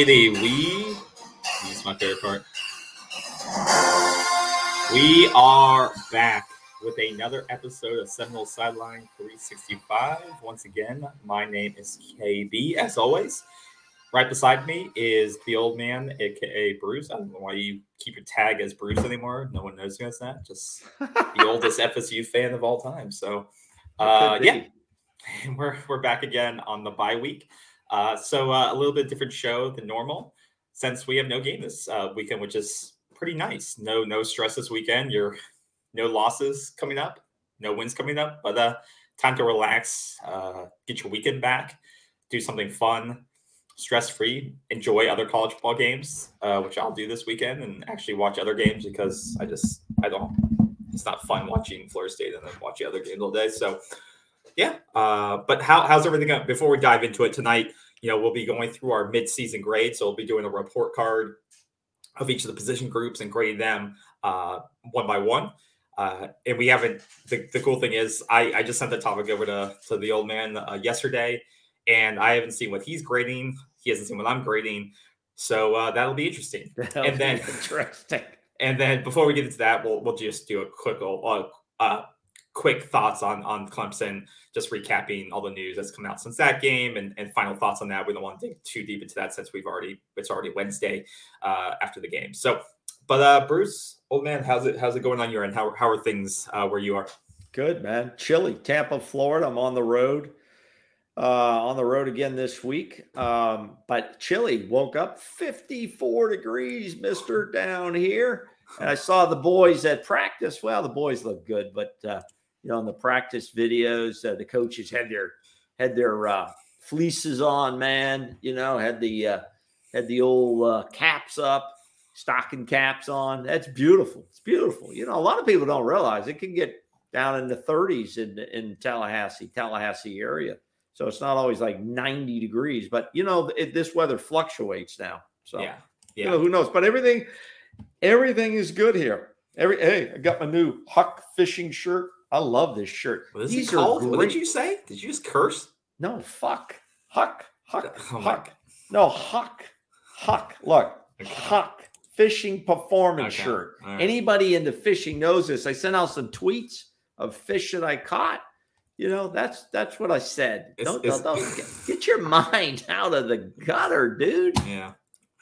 All righty, we. This is my favorite part. We are back with another episode of Seminole Sideline 365. Once again, my name is KB, as always. Right beside me is the old man, aka Bruce. I don't know why you keep your tag as Bruce anymore. No one knows you as that. Just the oldest FSU fan of all time. So, uh, yeah, we're we're back again on the bye week. Uh, so uh, a little bit different show than normal since we have no game this uh, weekend, which is pretty nice. No no stress this weekend. You're no losses coming up, no wins coming up, but uh, time to relax, uh, get your weekend back, do something fun stress free, enjoy other college football games, uh, which I'll do this weekend, and actually watch other games because I just I don't. It's not fun watching Florida State and then watching other games all day. So yeah, uh, but how, how's everything going? Before we dive into it tonight, you know we'll be going through our mid-season grades, so we'll be doing a report card of each of the position groups and grading them uh, one by one. Uh, and we haven't. The, the cool thing is, I, I just sent the topic over to to the old man uh, yesterday, and I haven't seen what he's grading. He hasn't seen what I'm grading. So uh, that'll be interesting. That'll and then interesting. And then before we get into that, we'll we'll just do a quick uh, uh, quick thoughts on on Clemson, just recapping all the news that's come out since that game, and, and final thoughts on that. We don't want to dig too deep into that since we've already it's already Wednesday uh, after the game. So, but uh, Bruce, old man, how's it how's it going on your end? How how are things uh, where you are? Good man, chilly. Tampa, Florida. I'm on the road uh, on the road again this week. Um, but chilly, woke up 54 degrees, mister, down here. And I saw the boys at practice. Well, the boys look good, but uh, you know, in the practice videos, uh, the coaches had their had their uh, fleeces on, man. You know, had the uh, had the old uh, caps up, stocking caps on. That's beautiful. It's beautiful. You know, a lot of people don't realize it can get down in the 30s in in Tallahassee, Tallahassee area. So it's not always like 90 degrees, but you know, it, this weather fluctuates now. So yeah, yeah. You know, who knows? But everything, everything is good here. Every hey, I got my new Huk fishing shirt. I love this shirt. What is These called? What did you say? Did you just curse? No, fuck. Huk. Huk. Oh Huk. No, Huk. Huk. Look, okay. Huk fishing performance okay. shirt. Right. Anybody into fishing knows this. I sent out some tweets of fish that I caught. You know, that's that's what I said. It's, don't, it's, don't, don't get, get, your mind out of the gutter, dude. Yeah.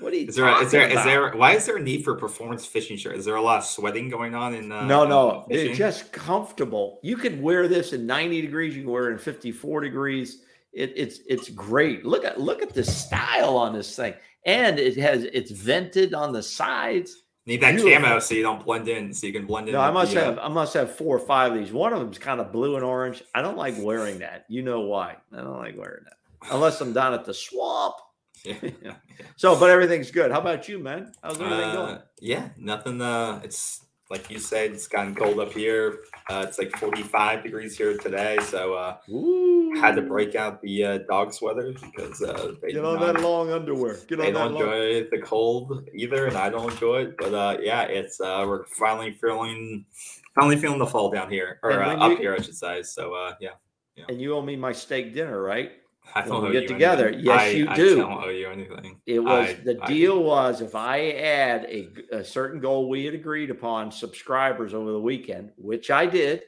What are you? Is there is there about? is there why is there a need for performance fishing shirt? Is there a lot of sweating going on in? Uh, no, no, it's just comfortable. You could wear this in ninety degrees. You can wear it in fifty-four degrees. It, it's it's great. Look at look at the style on this thing, and it has it's vented on the sides. Need that Beautiful. camo so you don't blend in, so you can blend in. No, I must the, uh, have uh, I must have four or five of these. One of them's kind of blue and orange. I don't like wearing that. You know why? I don't like wearing that unless I'm down at the swamp. Yeah. So, but everything's good. How about you, man? How's everything uh, going? Yeah, nothing. Uh, it's like you said, it's gotten cold up here. Uh, it's like 45 degrees here today. So uh, had to break out the uh, dog sweater because uh, they get on not, that long underwear. Get they don't enjoy long... the cold either, and I don't enjoy it. But uh, yeah, it's uh, we're finally feeling finally feeling the fall down here or uh, up here, I should say. So uh, yeah, yeah. And you owe me my steak dinner, right? I don't we get together. Anything. Yes, I, you do. I don't owe you anything. It was I, the deal was if I add a, a, certain goal we had agreed upon subscribers over the weekend, which I did.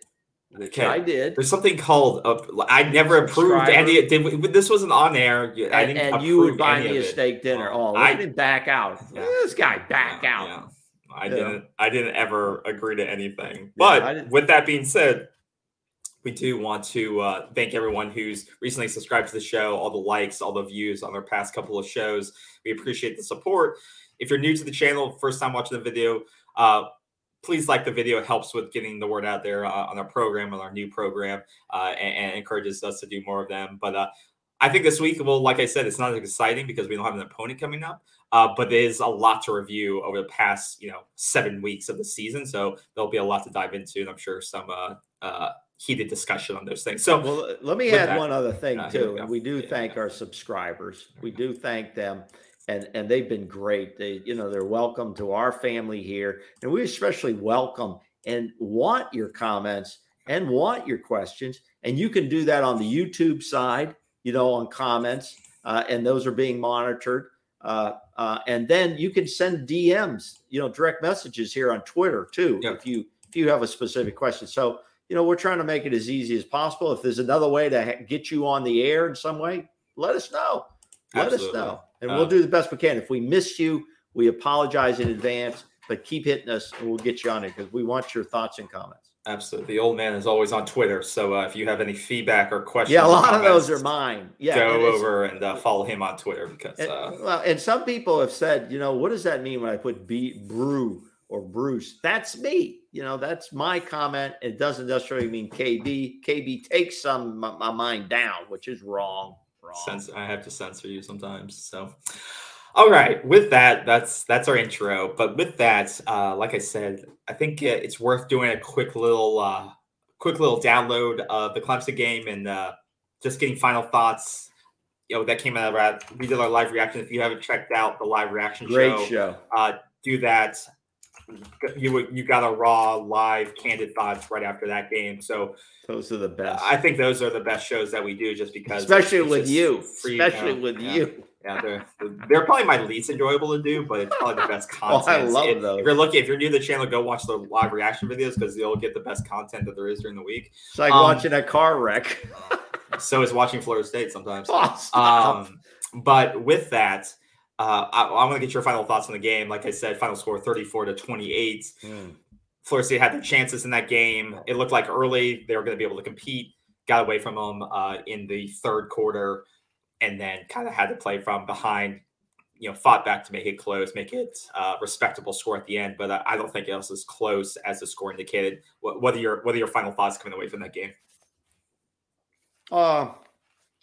Which okay. I did. There's something called uh, I never approved any. Did, this wasn't on air. I and, and you would buy me a steak dinner. Oh, I didn't back out. Yeah. This guy back yeah, out. Yeah. I didn't. I didn't ever agree to anything. But with that being said, we do want to uh, thank everyone who's recently subscribed to the show, all the likes, all the views on our past couple of shows. We appreciate the support. If you're new to the channel, first time watching the video, uh, please like the video. It helps with getting the word out there uh, on our program, on our new program, uh, and, and, encourages us to do more of them. But uh, I think this week, well, like I said, it's not as exciting because we don't have an opponent coming up. Uh, but there's a lot to review over the past, you know, seven weeks of the season. So there'll be a lot to dive into, and I'm sure some heated discussion on those things. So, well, let me add that, one other thing uh, too. We, we do yeah, thank yeah. our subscribers. We do thank them, and and they've been great. They, you know, they're welcome to our family here, and we especially welcome and want your comments and want your questions. And you can do that on the YouTube side, you know, on comments. uh, and those are being monitored. Uh, uh, and then you can send DMs, you know, direct messages here on Twitter too, if you if you have a specific question. So you know, we're trying to make it as easy as possible. If there's another way to ha- get you on the air in some way, let us know. Let us know, and Uh, we'll do the best we can. If we miss you, we apologize in advance, but keep hitting us, and we'll get you on it because we want your thoughts and comments. Absolutely. The old man is always on Twitter. So uh, if you have any feedback or questions, Yeah, a lot of those are mine. Yeah, go and over and uh, follow him on Twitter because And, uh, well, and some people have said, you know, what does that mean when I put B brew or Bruce? That's me. You know, that's my comment. It doesn't necessarily mean KB. KB takes some my, my mind down, which is wrong. Wrong. I have to censor you sometimes. So, all right. With that, that's that's our intro. But with that, uh, like I said, I think it's worth doing a quick little uh, quick little download of the Clemson game and uh, just getting final thoughts. You know, that came out of that. We did our live reaction. If you haven't checked out the live reaction Great show, show. uh, do that. You would you got a raw, live, candid thoughts right after that game. So Those are the best. I think those are the best shows that we do, just because, Especially with you. free- Especially yeah, with yeah. you. Yeah, they're they're probably my least enjoyable to do, but it's probably the best Oh, content. I love if, those. If you're looking, if you're new to the channel, go watch the live reaction videos because you'll get the best content that there is during the week. It's like Um, watching a car wreck. So is watching Florida State sometimes. Oh. Um, but with that, uh, I, I want to get your final thoughts on the game. Like I said, final score 34 to 28. Mm. Florida State had their chances in that game. It looked like early they were going to be able to compete, got away from them uh, in the third quarter, and then kind of had to play from behind. You know, fought back to make it close, make it uh, respectable score at the end. But uh, I don't think it was as close as the score indicated. What, what are your what are your final thoughts coming away from that game? Uh,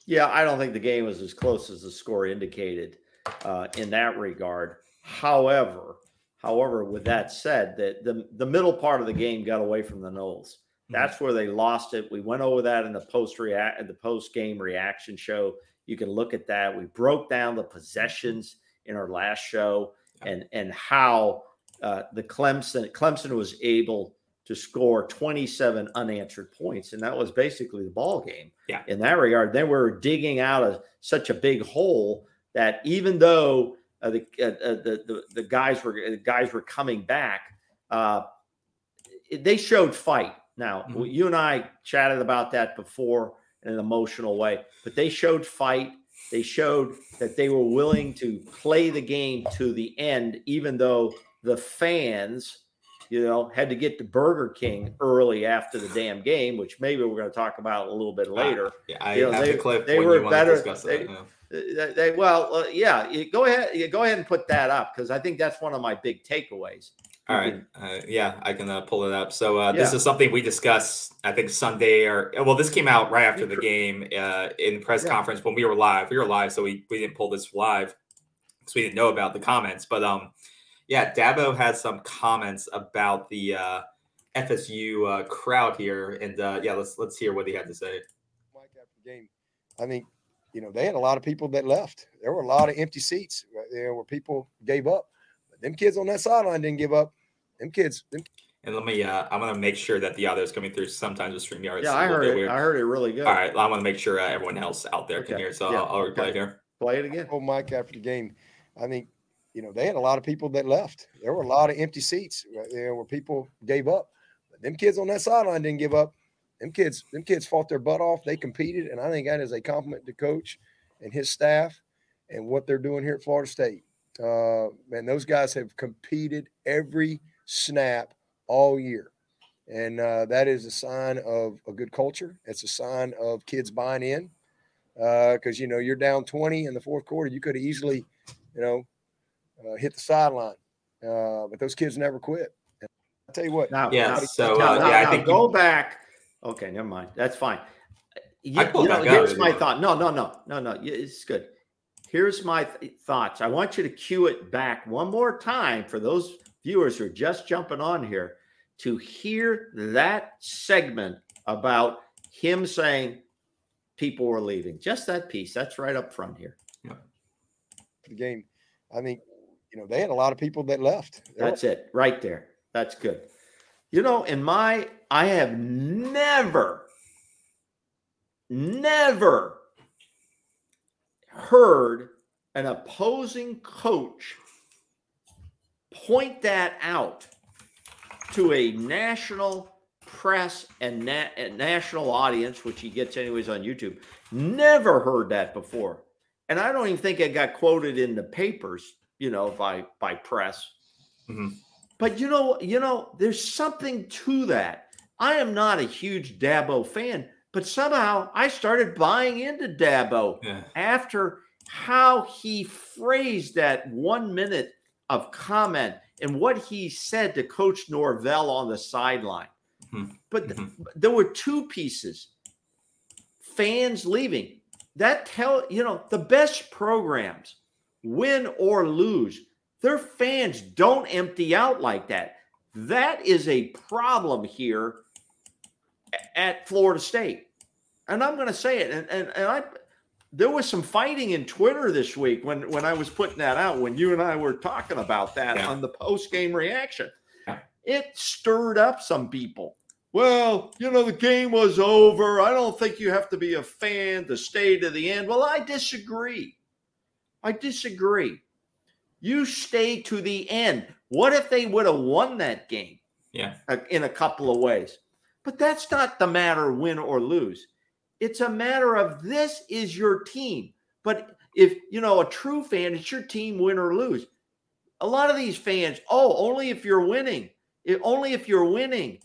yeah, I don't think the game was as close as the score indicated uh, in that regard. However, however, with that said, that the the middle part of the game got away from the Noles. That's where they lost it. We went over that in the post react the post game reaction show. You can look at that. We broke down the possessions in our last show and and how uh, the Clemson Clemson was able to score 27 unanswered points, and that was basically the ball game. Yeah. In that regard, then we were digging out of such a big hole that even though uh, the, uh, uh, the the the guys were the guys were coming back, uh, it- they showed fight. Now Mhm. you and I chatted about that before in an emotional way, but they showed fight. They showed that they were willing to play the game to the end, even though the fans, you know, had to get to Burger King early after the damn game, which maybe we're going to talk about a little bit later. Yeah, I You know, have they- the clip they when were better- they- that. yeah. Uh, They, well, uh, yeah, you go ahead, you go ahead and put that up because I think that's one of my big takeaways. All right, Uh, yeah, I can uh, pull it up. So uh, this is something we discussed, I think Sunday or well, this came out right after the game uh, in the press Yeah. conference when we were live. We were live, so we, we didn't pull this live because we didn't know about the comments. But um, yeah, Dabo had some comments about the uh, FSU uh, crowd here, and uh, yeah, let's let's hear what he had to say. Mike after the game. I think, you know, they had a lot of people that left. There were a lot of empty seats right there where people gave up. But them kids on that sideline didn't give up. Them kids, them And let me, uh, I'm going to make sure that the audio is coming through. Sometimes with StreamYard, it's yeah, a I little heard it. weird. I heard it really good. All right, I want to make sure uh, everyone else out there can hear. So Yeah, I'll, I'll replay okay. it here. Play it again. told Mike after the game. I think, you know, they had a lot of people that left. There were a lot of empty seats right there where people gave up. But them kids on that sideline didn't give up. Them kids, them kids fought their butt off. They competed, and I think that is a compliment to coach and his staff and what they're doing here at Florida State. Uh, man, those guys have competed every snap all year, and uh, that is a sign of a good culture. It's a sign of kids buying in because you know you're down 20 in the fourth quarter. You could have easily, you know, uh, hit the sideline, uh, but those kids never quit. And I tell you what, Now, Yeah, so, now- uh, now- yeah, I now think go you- back. Okay, never mind. That's fine. You, I you know, back here's my thought. No, no, no, no, no. It's good. Here's my th- thoughts. I want you to cue it back one more time for those viewers who are just jumping on here to hear that segment about him saying people were leaving. Just that piece. That's right up front here. Yeah. The game. I think you know they had a lot of people that left. There were- That's it, right there. That's good. You know, in my, I have never, never heard an opposing coach point that out to a national press and, na- and national audience, which he gets anyways on YouTube. Never heard that before. And I don't even think it got quoted in the papers, you know, by by press. Mhm. But you know, you know, there's something to that. I am not a huge Dabo fan, but somehow I started buying into Dabo Yeah. after how he phrased that one minute of comment and what he said to Coach Norvell on the sideline. Mhm. But th- Mhm. there were two pieces fans leaving. That tell you know the best programs win or lose, their fans don't empty out like that. That is a problem here at Florida State. And I'm going to say it. And, and, and I, there was some fighting in Twitter this week when, when I was putting that out, when you and I were talking about that Yeah. on the post game reaction. It stirred up some people. Well, you know, the game was over. I don't think you have to be a fan to stay to the end. Well, I disagree. I disagree. You stay to the end. What if they would have won that game? Yeah. uh, in a couple of ways. But that's not the matter, win or lose. It's a matter of this is your team. But if you know a true fan, it's your team, win or lose. A lot of these fans, oh, only if you're winning, If- only if you're winning,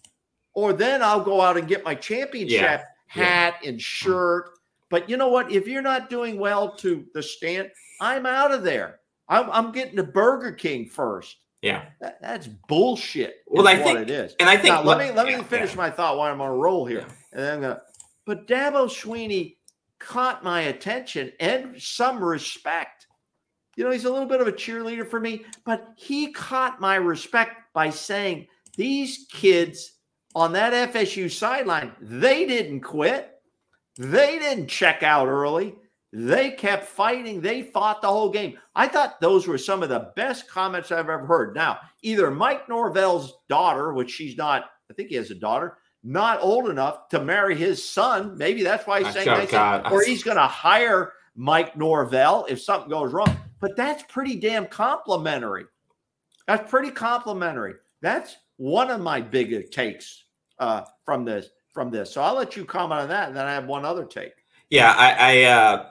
or then I'll go out and get my championship Yeah. hat and hmm. shirt. But you know what? If you're not doing well to the stand, I'm out of there. I'm, I'm getting to Burger King first. Yeah. That, that's bullshit. Well, I what think- it is. And I think Now, let me let me finish yeah. my thought while I'm on a roll here, Yeah. and then I'm gonna. But Dabo Swinney caught my attention and some respect. You know, he's a little bit of a cheerleader for me, but he caught my respect by saying these kids on that FSU sideline, they didn't quit. They didn't check out early. They kept fighting. They fought the whole game. I thought those were some of the best comments I've ever heard. Now, either Mike Norvell's daughter, which she's not, I think he has a daughter, not old enough to marry his son. Maybe that's why he's Oh, saying nice. God. or he's going to hire Mike Norvell if something goes wrong. But that's pretty damn complimentary. That's pretty complimentary. That's one of my big takes uh, from this. From this, so I'll let you comment on that, and then I have one other take. Yeah, I, I uh,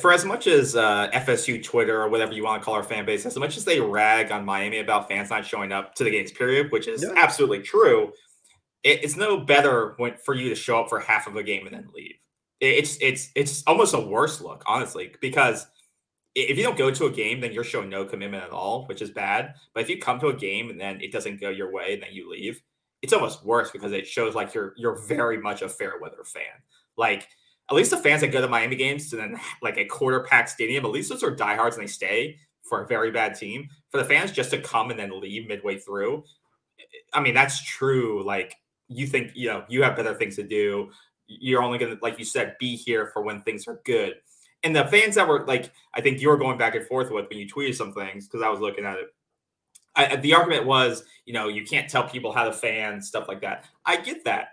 for as much as uh, FSU Twitter or whatever you want to call our fan base, as much as they rag on Miami about fans not showing up to the games, period, which is Yeah. absolutely true, it, it's no better when for you to show up for half of a game and then leave. It- it's it's it's almost a worse look, honestly, because if you don't go to a game, then you're showing no commitment at all, which is bad. But if you come to a game and then it doesn't go your way and then you leave, it's almost worse because it shows like you're you're very much a fair weather fan. Like at least the fans that go to Miami games to then like a quarter packed stadium, at least those are diehards and they stay for a very bad team. For the fans just to come and then leave midway through, I mean that's true. Like you think you know you have better things to do. You're only gonna, like you said, be here for when things are good. And the fans that were like, I think you were going back and forth with when you tweeted some things because I was looking at it. I, the argument was, you know, you can't tell people how to fan stuff like that. I get that,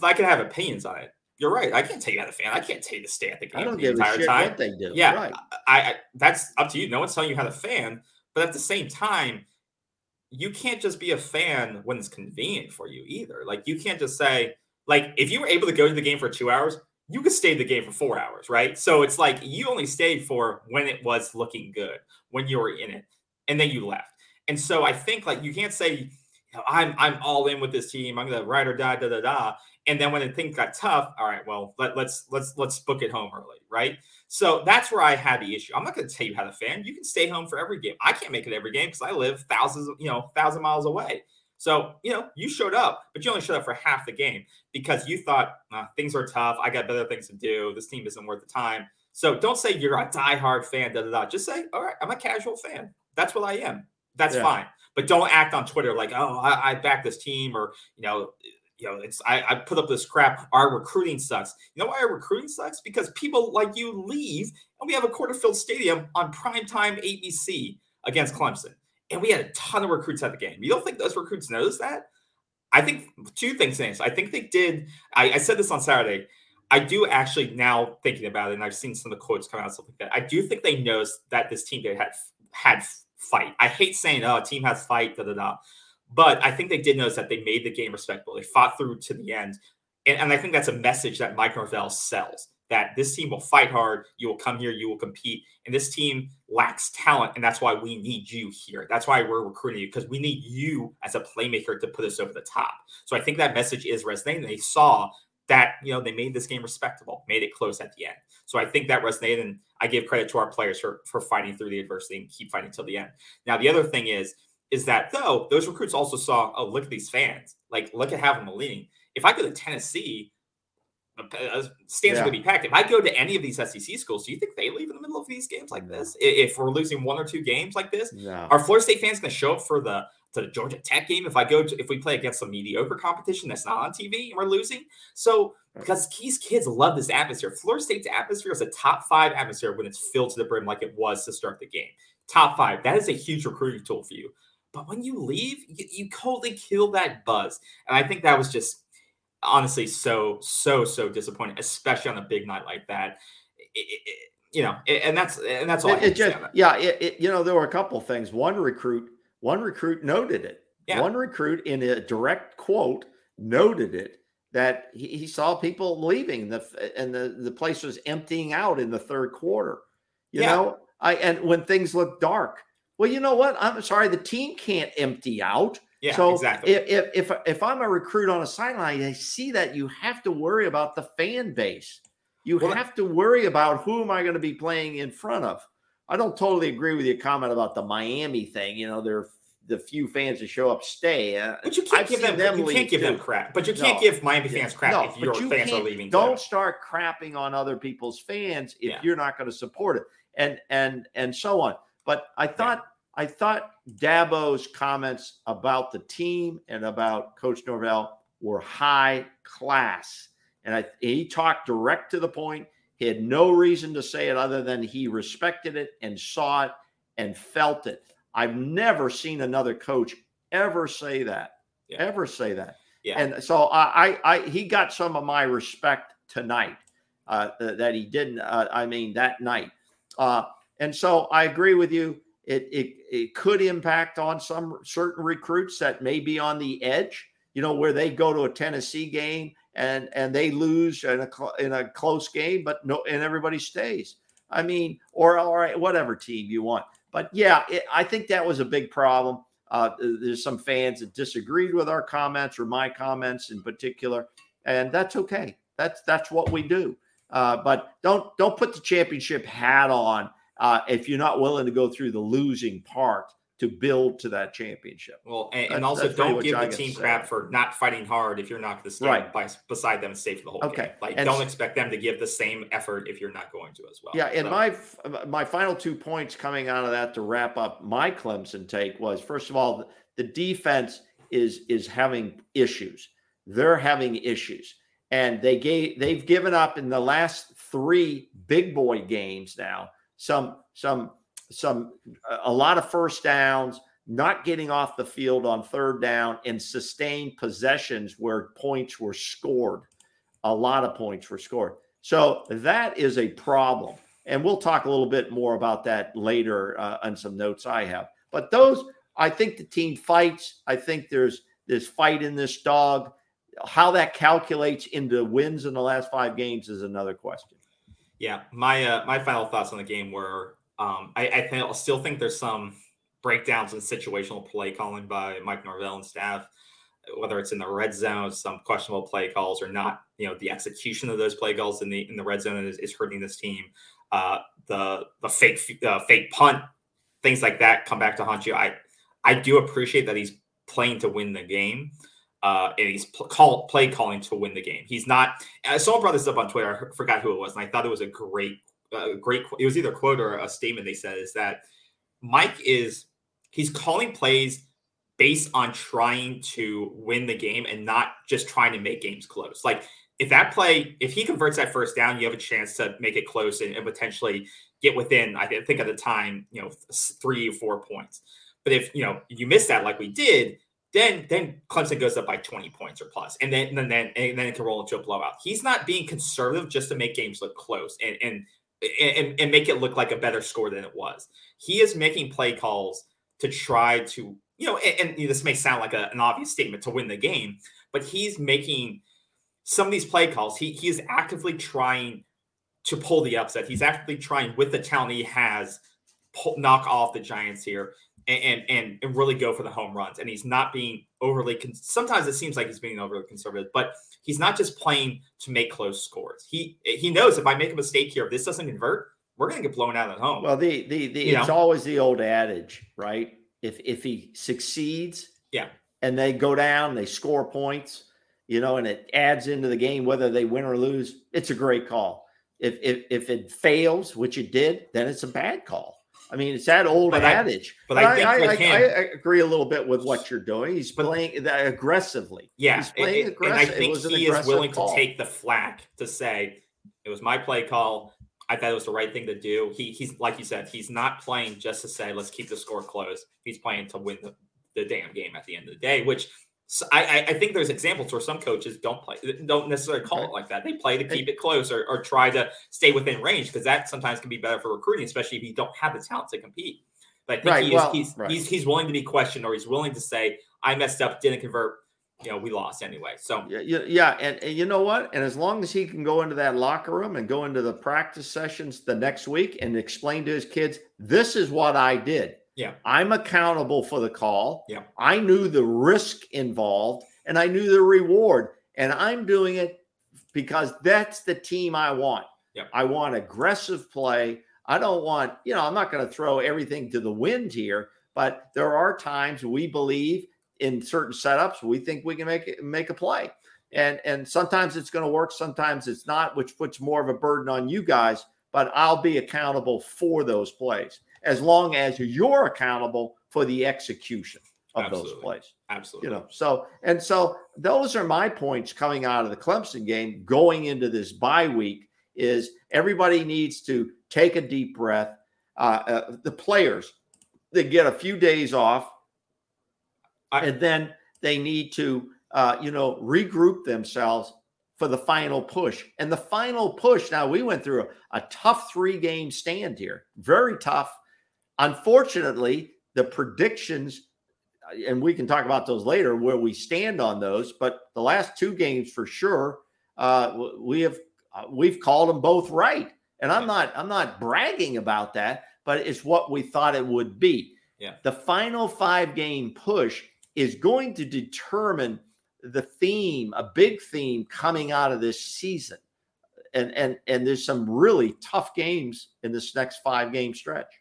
but I can have opinions on it. You're right. I can't tell you how to fan. I can't tell you to stay at the game I don't the give a entire shit time. what they do. Yeah, right. I, I that's up to you. No one's telling you how to fan, but at the same time, you can't just be a fan when it's convenient for you either. Like you can't just say, like, if you were able to go to the game for two hours, you could stay the game for four hours, right? So it's like you only stayed for when it was looking good, when you were in it, and then you left. And so I think like you can't say, I'm I'm all in with this team. I'm gonna ride or die, da da da. And then when the things got tough, all right, well, let, let's let's let's book it home early, right? So that's where I had the issue. I'm not going to tell you how to fan. You can stay home for every game. I can't make it every game because I live thousands, you know, thousand miles away. So you know, you showed up, but you only showed up for half the game because you thought "Nah, things are tough. I got better things to do. This team isn't worth the time. So don't say you're a diehard fan. Da da da. Just say, all right, I'm a casual fan. That's what I am. That's Yeah. fine. But don't act on Twitter like, oh, I, I back this team, or you know, you know, it's I, I put up this crap. Our recruiting sucks. You know why our recruiting sucks? Because people like you leave, and we have a quarter filled stadium on primetime ABC against Clemson, and we had a ton of recruits at the game. You don't think those recruits noticed that? I think two things. Things I think they did. I, I said this on Saturday. I do actually now thinking about it, and I've seen some of the quotes come out, stuff like that. I do think they noticed that this team they had had fight. I hate saying, "Oh, team has fight," da da da, but I think they did notice that they made the game respectable. They fought through to the end, and, and I think that's a message that Mike Norvell sells that this team will fight hard. You will come here, you will compete. And this team lacks talent. And that's why we need you here. That's why we're recruiting you because we need you as a playmaker to put us over the top. So I think that message is resonating. They saw that, you know, they made this game respectable, made it close at the end. So I think that resonated. And I give credit to our players for, for fighting through the adversity and keep fighting till the end. Now, the other thing is, is that though those recruits also saw, oh, look at these fans. Like, look at having them leading. If I go to Tennessee, uh, uh, stands yeah. to be packed. If I go to any of these SEC schools, do you think they leave in the middle of these games like this? If we're losing one or two games like this, yeah. are Florida State fans going to show up for the to the Georgia Tech game? If I go to if we play against some mediocre competition that's not on TV and we're losing, so because these kids love this atmosphere. Florida State's atmosphere is a top five atmosphere when it's filled to the brim like it was to start the game. Top five. That is a huge recruiting tool for you. But when you leave, you, you totally kill that buzz. And I think that was just honestly so so so disappointing, especially on a big night like that. It, it, you know, and that's and that's all. It, it just, yeah, it, you know, there were a couple things. One recruit, one recruit noted it. Yeah. One recruit in a direct quote noted it that he, he saw people leaving the and the the place was emptying out in the third quarter. You yeah. know, I and when things look dark. Well, you know what? I'm sorry, the team can't empty out. Yeah, so exactly. If, if if I'm a recruit on a sideline, I see that you have to worry about the fan base. You well, have to worry about who am I going to be playing in front of. I don't totally agree with your comment about the Miami thing. You know, there the few fans that show up stay. Uh, but you can't I've give them, them you can't give too. them crap. But you can't no. give Miami fans crap no, if your you fans are leaving. Don't too. start crapping on other people's fans if yeah. you're not going to support it, and and and so on. But I thought I thought Dabo's comments about the team and about Coach Norvell were high class. And I, he talked direct to the point. He had no reason to say it other than he respected it and saw it and felt it. I've never seen another coach ever say that, yeah. ever say that. Yeah. And so I, I, I, he got some of my respect tonight uh, that he didn't. Uh, I mean, that night. Uh, and so I agree with you. It, it it could impact on some certain recruits that may be on the edge. You know, where they go to a Tennessee game and and they lose in a in a close game, but no, and everybody stays. I mean, or all right, whatever team you want. But yeah, it, I think that was a big problem. Uh, there's some fans that disagreed with our comments or my comments in particular, and that's okay. That's that's what we do. Uh, but don't don't put the championship hat on uh, if you're not willing to go through the losing part to build to that championship. Well, and, and also don't give the team crap for not fighting hard if you're not going to stand right. by, beside them and stay for the whole okay. game. Like, and don't expect them to give the same effort if you're not going to as well. Yeah, and so. my my final two points coming out of that to wrap up my Clemson take was first of all the defense is is having issues. They're having issues, and they gave they've given up in the last three big boy games now some some some a lot of first downs, not getting off the field on third down, and sustained possessions where points were scored. A lot of points were scored. So that is a problem. And we'll talk a little bit more about that later uh, on some notes I have. But those, I think the team fights. I think there's this fight in this dog. How that calculates into wins in the last five games is another question. Yeah, my uh, my final thoughts on the game were um, I, I think, still think there's some breakdowns in situational play calling by Mike Norvell and staff, whether it's in the red zone, some questionable play calls or not. You know, the execution of those play calls in the in the red zone is, is hurting this team. Uh, the the fake uh, fake punt, things like that come back to haunt you. I I do appreciate that he's playing to win the game uh, and he's pl- call, play calling to win the game. He's not. Someone brought this up on Twitter. I forgot who it was, and I thought it was a great, uh, great. It was either a quote or a statement. They said is that Mike is he's calling plays based on trying to win the game and not just trying to make games close. Like if that play, if he converts that first down, you have a chance to make it close and, and potentially get within. I think at the time, you know, three or four points. But if you know you miss that, like we did, then then Clemson goes up by 20 points or plus, and then and then and then it can roll into a blowout. He's not being conservative just to make games look close and and and, and make it look like a better score than it was. He is making play calls to try to you know, and, and this may sound like a, an obvious statement to win the game, but he's making some of these play calls. He he is actively trying to pull the upset. He's actively trying with the talent he has, pull, knock off the Giants here and, and and really go for the home runs. And he's not being overly. Con- Sometimes it seems like he's being overly conservative, but he's not just playing to make close scores. He he knows if I make a mistake here, if this doesn't convert, we're going to get blown out at home. Well, the the, the it's know? always the old adage, right? If if he succeeds, Yeah. and they go down, they score points, you know, and it adds into the game whether they win or lose. It's a great call. If if if it fails, which it did, then it's a bad call. I mean, it's that old But I- adage. but I with I, him- I agree a little bit with what you're doing. He's But- playing that aggressively. yeah, he's playing it- and I. Think he is aggressive willing call. to take the flack to say it was my play call. I thought it was the right thing to do. He he's like you said, he's not playing just to say let's keep the score close. He's playing to win the, the damn game at the end of the day, which. So I, I- I think there's examples where some coaches don't play, don't necessarily call it like that. They play to keep it close or, or try to stay within range because that sometimes can be better for recruiting, especially if you don't have the talent to compete. But I think Right, he is, well, he's, right. he's he's willing to be questioned or he's willing to say, I messed up, didn't convert, you know, we lost anyway. So Yeah, yeah, yeah, and, and you know what? And as long as he can go into that locker room and go into the practice sessions the next week and explain to his kids, this is what I did. Yeah. I'm accountable for the call. Yeah. I knew the risk involved and I knew the reward. And I'm doing it because that's the team I want. Yeah. I want aggressive play. I don't want, you know, I'm not going to throw everything to the wind here, but there are times we believe in certain setups we think we can make it make a play and and sometimes it's going to work sometimes it's not which puts more of a burden on you guys but i'll be accountable for those plays as long as you're accountable for the execution of those plays absolutely. you know? So and so those are my points coming out of the clemson game going into this bye week is everybody needs to take a deep breath. Uh, uh, the players they get a few days off I- and then they need to uh, you know regroup themselves for the final push. And the final push now we went through a, a tough three game stand here very tough unfortunately the predictions uh, and we can talk about those later where we stand on those but the last two games for sure uh, we have uh, we've called them both right. And i'm not i'm not bragging about that but it's what we thought it would be. Yeah. the final five game push is going to determine the theme a big theme coming out of this season. And and and there's some really tough games in this next five game stretch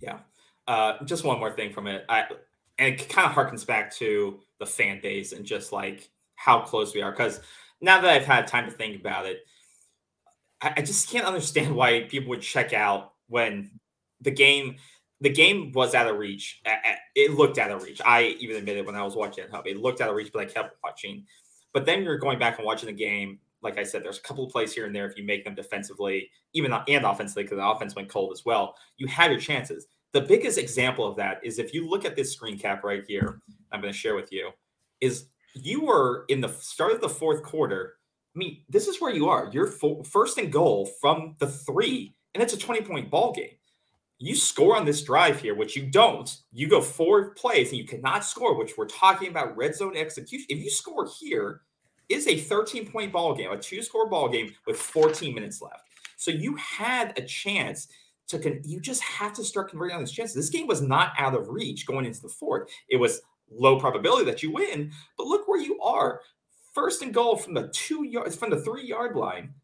Yeah. Uh, just one more thing from it. I and it kind of harkens back to the fan base and just like how close we are. Because now that I've had time to think about it, I, I just can't understand why people would check out when the game the game was out of reach. It looked out of reach. I even admitted when I was watching at home, it looked out of reach, but I kept watching. But then you're going back and watching the game. Like I said, there's a couple of plays here and there if you make them defensively, even and offensively, because the offense went cold as well. You have your chances. The biggest example of that is if you look at this screen cap right here, I'm going to share with you, is you were in the start of the fourth quarter. I mean, this is where you are. You're first and goal from the three, and it's a 20 point ball game. You score on this drive here, which you don't. You go four plays and you cannot score, which we're talking about red zone execution. If you score here, is a 13 point ball game, a two score ball game with 14 minutes left. So you had a chance to con- you just have to start converting on these chances. This game was not out of reach going into the fourth. It was low probability that you win, but look where you are. First and goal from the two yards from the three yard line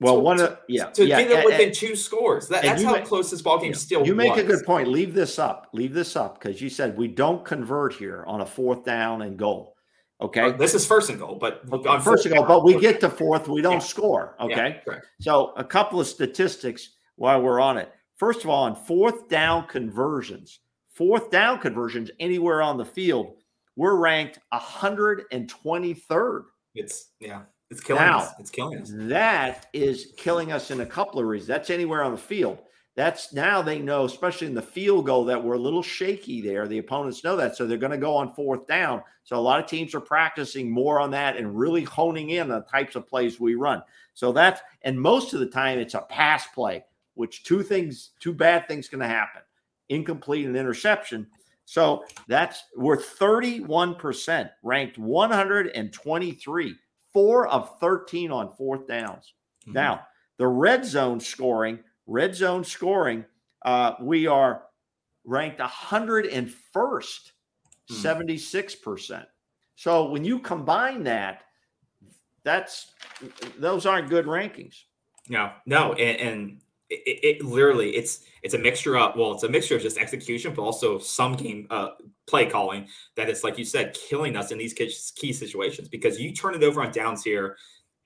well to- one of yeah to yeah, get it and- within and- two scores. That, that's how ma- close this ball game Yeah. still You make a good point. Leave this up. Leave this up because you said we don't convert here on a fourth down and goal. Okay. This is first and goal, but First fourth all, but we get to fourth, we don't Yeah. score. Okay. correct. So a couple of statistics while we're on it. First of all, on fourth down conversions, fourth down conversions anywhere on the field, we're ranked 123rd. It's yeah, it's killing Now, us. It's killing us. That is killing us in a couple of reasons. That's anywhere on the field. That's now they know, especially in the field goal, that we're a little shaky there. The opponents know that. So they're going to go on fourth down. So a lot of teams are practicing more on that and really honing in on the types of plays we run. So that's, and most of the time it's a pass play, which two things, two bad things going to happen incomplete and interception. So that's we're 31%, ranked 123, four of 13 on fourth downs. Mm-hmm. Now, the red zone scoring, red zone scoring, uh, we are ranked 101st, mm-hmm. 76%. So when you combine that, that's those aren't good rankings. No, no, and, and it, it, literally it's it's a mixture of well, it's a mixture of just execution, but also some game uh, play calling that is like you said, killing us in these key situations because you turn it over on downs here,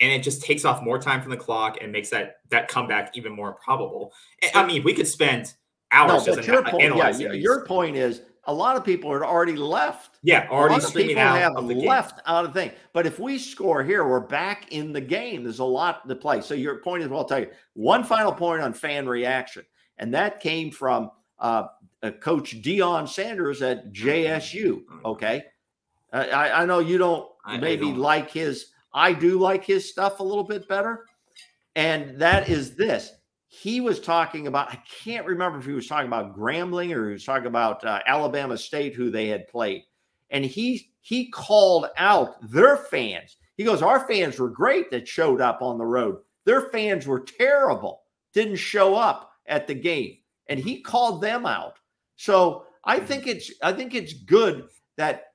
and it just takes off more time from the clock and makes that that comeback even more improbable. I mean, we could spend hours no, just your point, yeah, your point is a lot of people are already left. Yeah, already a lot of people have left game. out of the thing. But if we score here, we're back in the game. There's a lot to play. So your point is, well, I'll tell you one final point on fan reaction, and that came from uh, uh, Coach Deion Sanders at JSU. Okay, uh, I, I, know you don't I, maybe I like his. I do like his stuff a little bit better, and that is this he was talking about, I can't remember if he was talking about Grambling or he was talking about uh, Alabama State, who they had played. And he he called out their fans. He goes, Our fans were great that showed up on the road. Their fans were terrible, didn't show up at the game. And he called them out. So I mm-hmm. think it's I think it's good that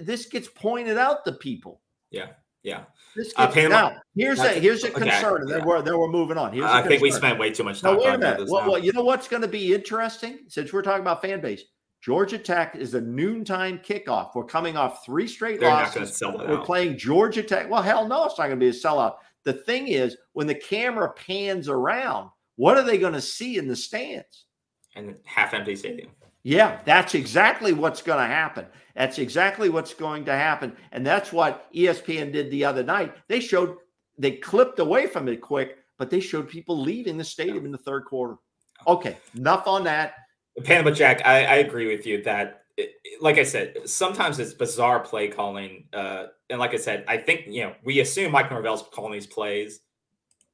this gets pointed out to people. Yeah. Yeah. This uh, now, here's a here's a concern, okay. and then yeah. we're then we're moving on. Here's I think we spent way too much time. No, wait a minute. Well, well, you know what's going to be interesting since we're talking about fan base. Georgia Tech is a noontime kickoff. We're coming off three straight They're losses. We're out. playing Georgia Tech. Well, hell no, it's not going to be a sellout. The thing is, when the camera pans around, what are they going to see in the stands? And half empty stadium. Yeah, that's exactly what's going to happen. That's exactly what's going to happen. And that's what ESPN did the other night. They showed, they clipped away from it quick, but they showed people leaving the stadium in the third quarter. Okay, enough on that. Panama Jack, I, I agree with you that, it, like I said, sometimes it's bizarre play calling. Uh, and like I said, I think, you know, we assume Mike Norvell's calling these plays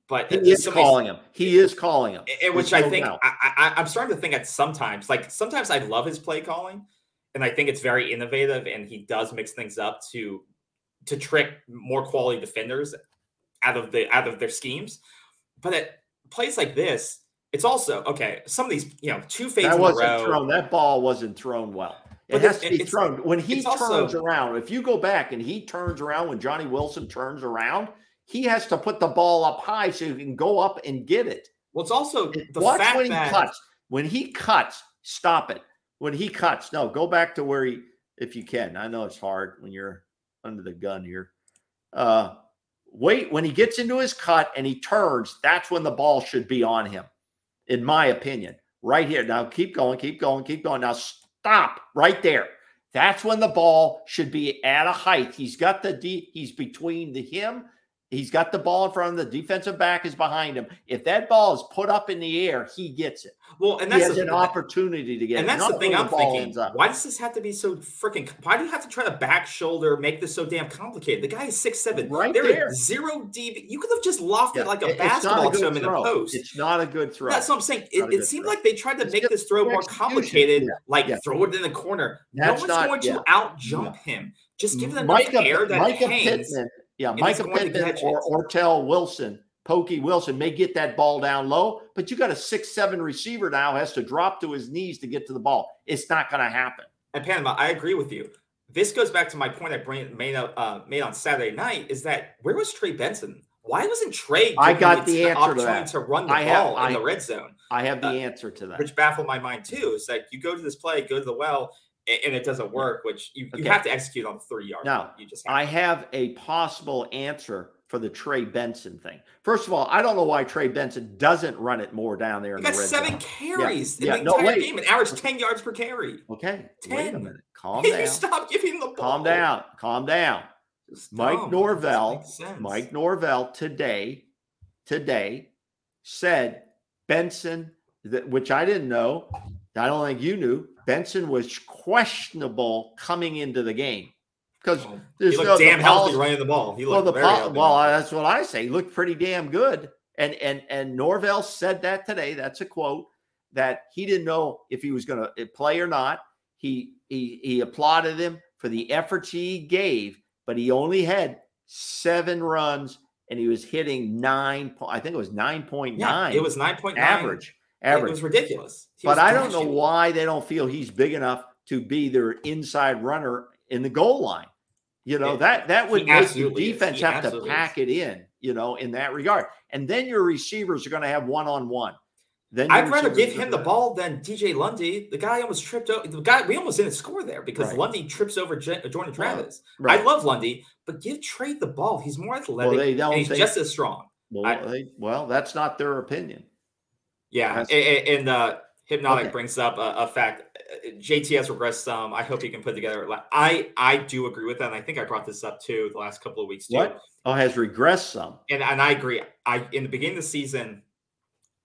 but he is calling him. He is calling him. which I think I, I, I'm starting to think that sometimes, like sometimes I love his play calling, and I think it's very innovative, and he does mix things up to to trick more quality defenders out of the out of their schemes. But at plays like this, it's also okay. Some of these, you know, two fades that wasn't row, thrown. That ball wasn't thrown well. It has to be thrown when he turns also, around. If you go back and he turns around when Johnny Wilson turns around, he has to put the ball up high so he can go up and get it. Well, it's also the watch fact when he that... cuts. When he cuts, stop it. When he cuts, no, go back to where he, if you can. I know it's hard when you're under the gun here. Uh, wait when he gets into his cut and he turns. That's when the ball should be on him, in my opinion. Right here. Now keep going, keep going, keep going. Now stop right there. That's when the ball should be at a height. He's got the D. He's between the him He's got the ball in front of him. the defensive back is behind him. If that ball is put up in the air, he gets it. Well, and that's the, an opportunity to get and it. And that's the thing I'm the thinking. Why does this have to be so freaking? Why do you have to try to back shoulder, make this so damn complicated? The guy is six seven. Right there, there. zero deep. You could have just lofted yeah, like a basketball to him in the post. It's not a good throw. That's what I'm saying. It, it seemed throw. like they tried to it's make this throw more complicated, yeah. like yeah. throw it in the corner. That's no one's not, going to out jump him. Just give them Mycah, air that Mycah. Pittman yeah, Mycah Pittman or Ontaria Wilson, Pokey Wilson may get that ball down low, but you got a six seven receiver now has to drop to his knees to get to the ball. It's not going to happen. And Panama, I agree with you. This goes back to my point I made uh, made on Saturday night is that where was Trey Benson? Why wasn't Trey? I got the answer to that. To run the I ball have, in I, the red zone. I have the uh, answer to that. Which baffled my mind too. Is that you go to this play, go to the well, and it doesn't work, which you, okay. you have to execute on the three yards. Now, you just have I have a possible answer for the Trey Benson thing. First of all, I don't know why Trey Benson doesn't run it more down there. He got the seven zone. carries yeah. in yeah. the entire no, game and averaged 10 yards per carry. Okay. 10. Wait a minute. Calm down. You stop giving the ball. Calm down. Calm down. Mike Norvell, Mike Norvell today, today said Benson that, which I didn't know. I don't think you knew. Benson was questionable coming into the game because Well, there's he looked no the damn healthy running the ball. He well, looked the very pol- well, the that's what I say. He looked pretty damn good. And and and Norvell said that today. That's a quote that he didn't know if he was going to eh, play or not. He he he applauded him for the efforts he gave, but he only had seven runs and he was hitting nine. I think it was nine point nine. yeah, it was nine point nine average. It was ridiculous. He but was I don't know why they don't feel he's big enough to be their inside runner in the goal line. You know, Yeah, that that would make the defense have to pack it in, you know, in that regard. And then your receivers are going to have one on one. Then I'd rather give him the ball than DJ Lundy. The guy almost tripped over. The guy we almost didn't score there because Right. Lundy trips over J- uh, Jordan Travis. Right. I love Lundy, but give Trey the ball. He's more athletic Well, they don't and he's just as strong. Well, I- they- well, that's not their opinion. Yeah, That's- a- a- and uh, hypnotic Okay. brings up a, a fact. Uh, JT has regressed some. I hope he can put together. I I do agree with that. And I think I brought this up too the last couple of weeks too. What? Oh, has regressed some. And and I agree. I in the beginning of the season,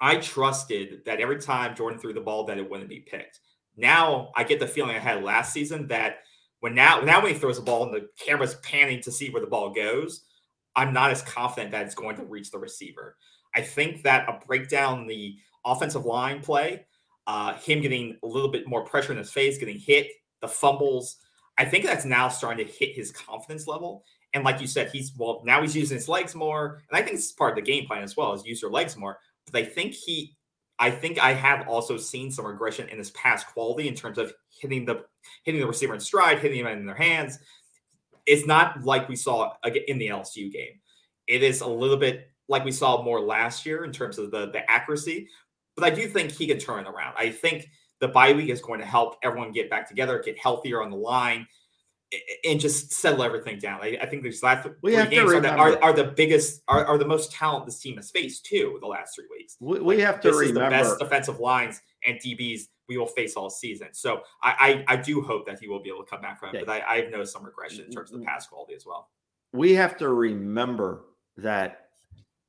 I trusted that every time Jordan threw the ball that it wouldn't be picked. Now I get the feeling I had last season that when now now when he throws the ball and the camera's panning to see where the ball goes, I'm not as confident that it's going to reach the receiver. I think that a breakdown in the offensive line play, uh, him getting a little bit more pressure in his face, getting hit, the fumbles, I think that's now starting to hit his confidence level. And like you said, he's well now he's using his legs more, and I think it's part of the game plan as well is use your legs more. But I think he, I think I have also seen some regression in his pass quality in terms of hitting the hitting the receiver in stride, hitting him in their hands. It's not like we saw in the LSU game. It is a little bit like we saw more last year in terms of the the accuracy. But I do think he can turn it around. I think the bye week is going to help everyone get back together, get healthier on the line, and just settle everything down. I, I think these last We three have to games are the, are, are the biggest, are, are the most talent this team has faced too the last three weeks. We, we Like, have to this is the best defensive lines and DBs we will face all season. So I, I, I do hope that he will be able to come back from it. Okay. But I, I've noticed some regression in terms of the pass quality as well. we have to remember that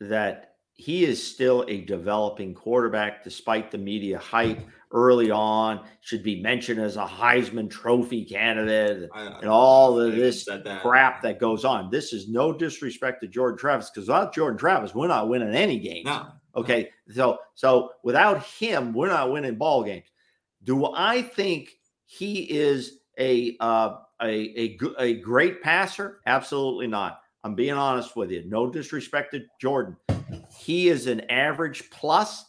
that he is still a developing quarterback despite the media hype early on should be mentioned as a heisman trophy candidate I, and all of this that. crap that goes on this is no disrespect to jordan travis because without jordan travis we're not winning any games No, Okay, so so without him, we're not winning ball games. Do I think he is a uh, a a a great passer? Absolutely not. I'm being honest with you. No disrespect to Jordan. He is an average plus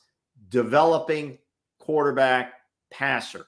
developing quarterback passer.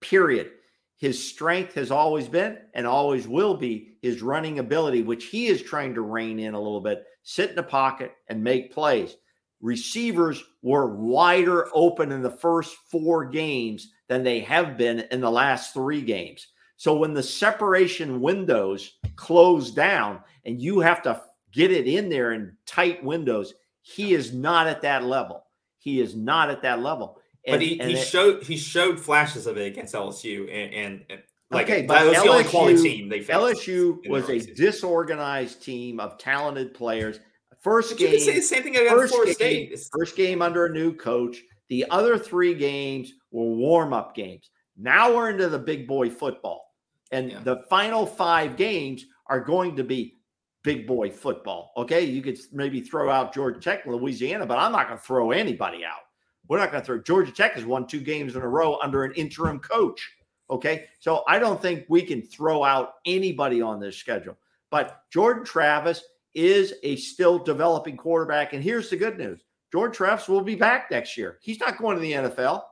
Period. His strength has always been and always will be his running ability, which he is trying to rein in a little bit, sit in the pocket and make plays receivers were wider open in the first four games than they have been in the last three games. So when the separation windows close down and you have to get it in there in tight windows, he is not at that level. He is not at that level. but he, and he it- showed he showed flashes of it against LSU and, and, and like Okay, but was the only quality LSU team they. LSU was a disorganized team of talented players. First But you can say game, the same thing against first Florida game, State. It's- First game under a new coach. The other three games were warm up games. Now we're into the big boy football. And Yeah. the final five games are going to be big boy football. Okay. You could maybe throw out Georgia Tech, Louisiana, but I'm not going to throw anybody out. We're not going to throw. Georgia Tech has won two games in a row under an interim coach. Okay. So I don't think we can throw out anybody on this schedule. But Jordan Travis is a still developing quarterback. And here's the good news Jordan Travis will be back next year. He's not going to the NFL.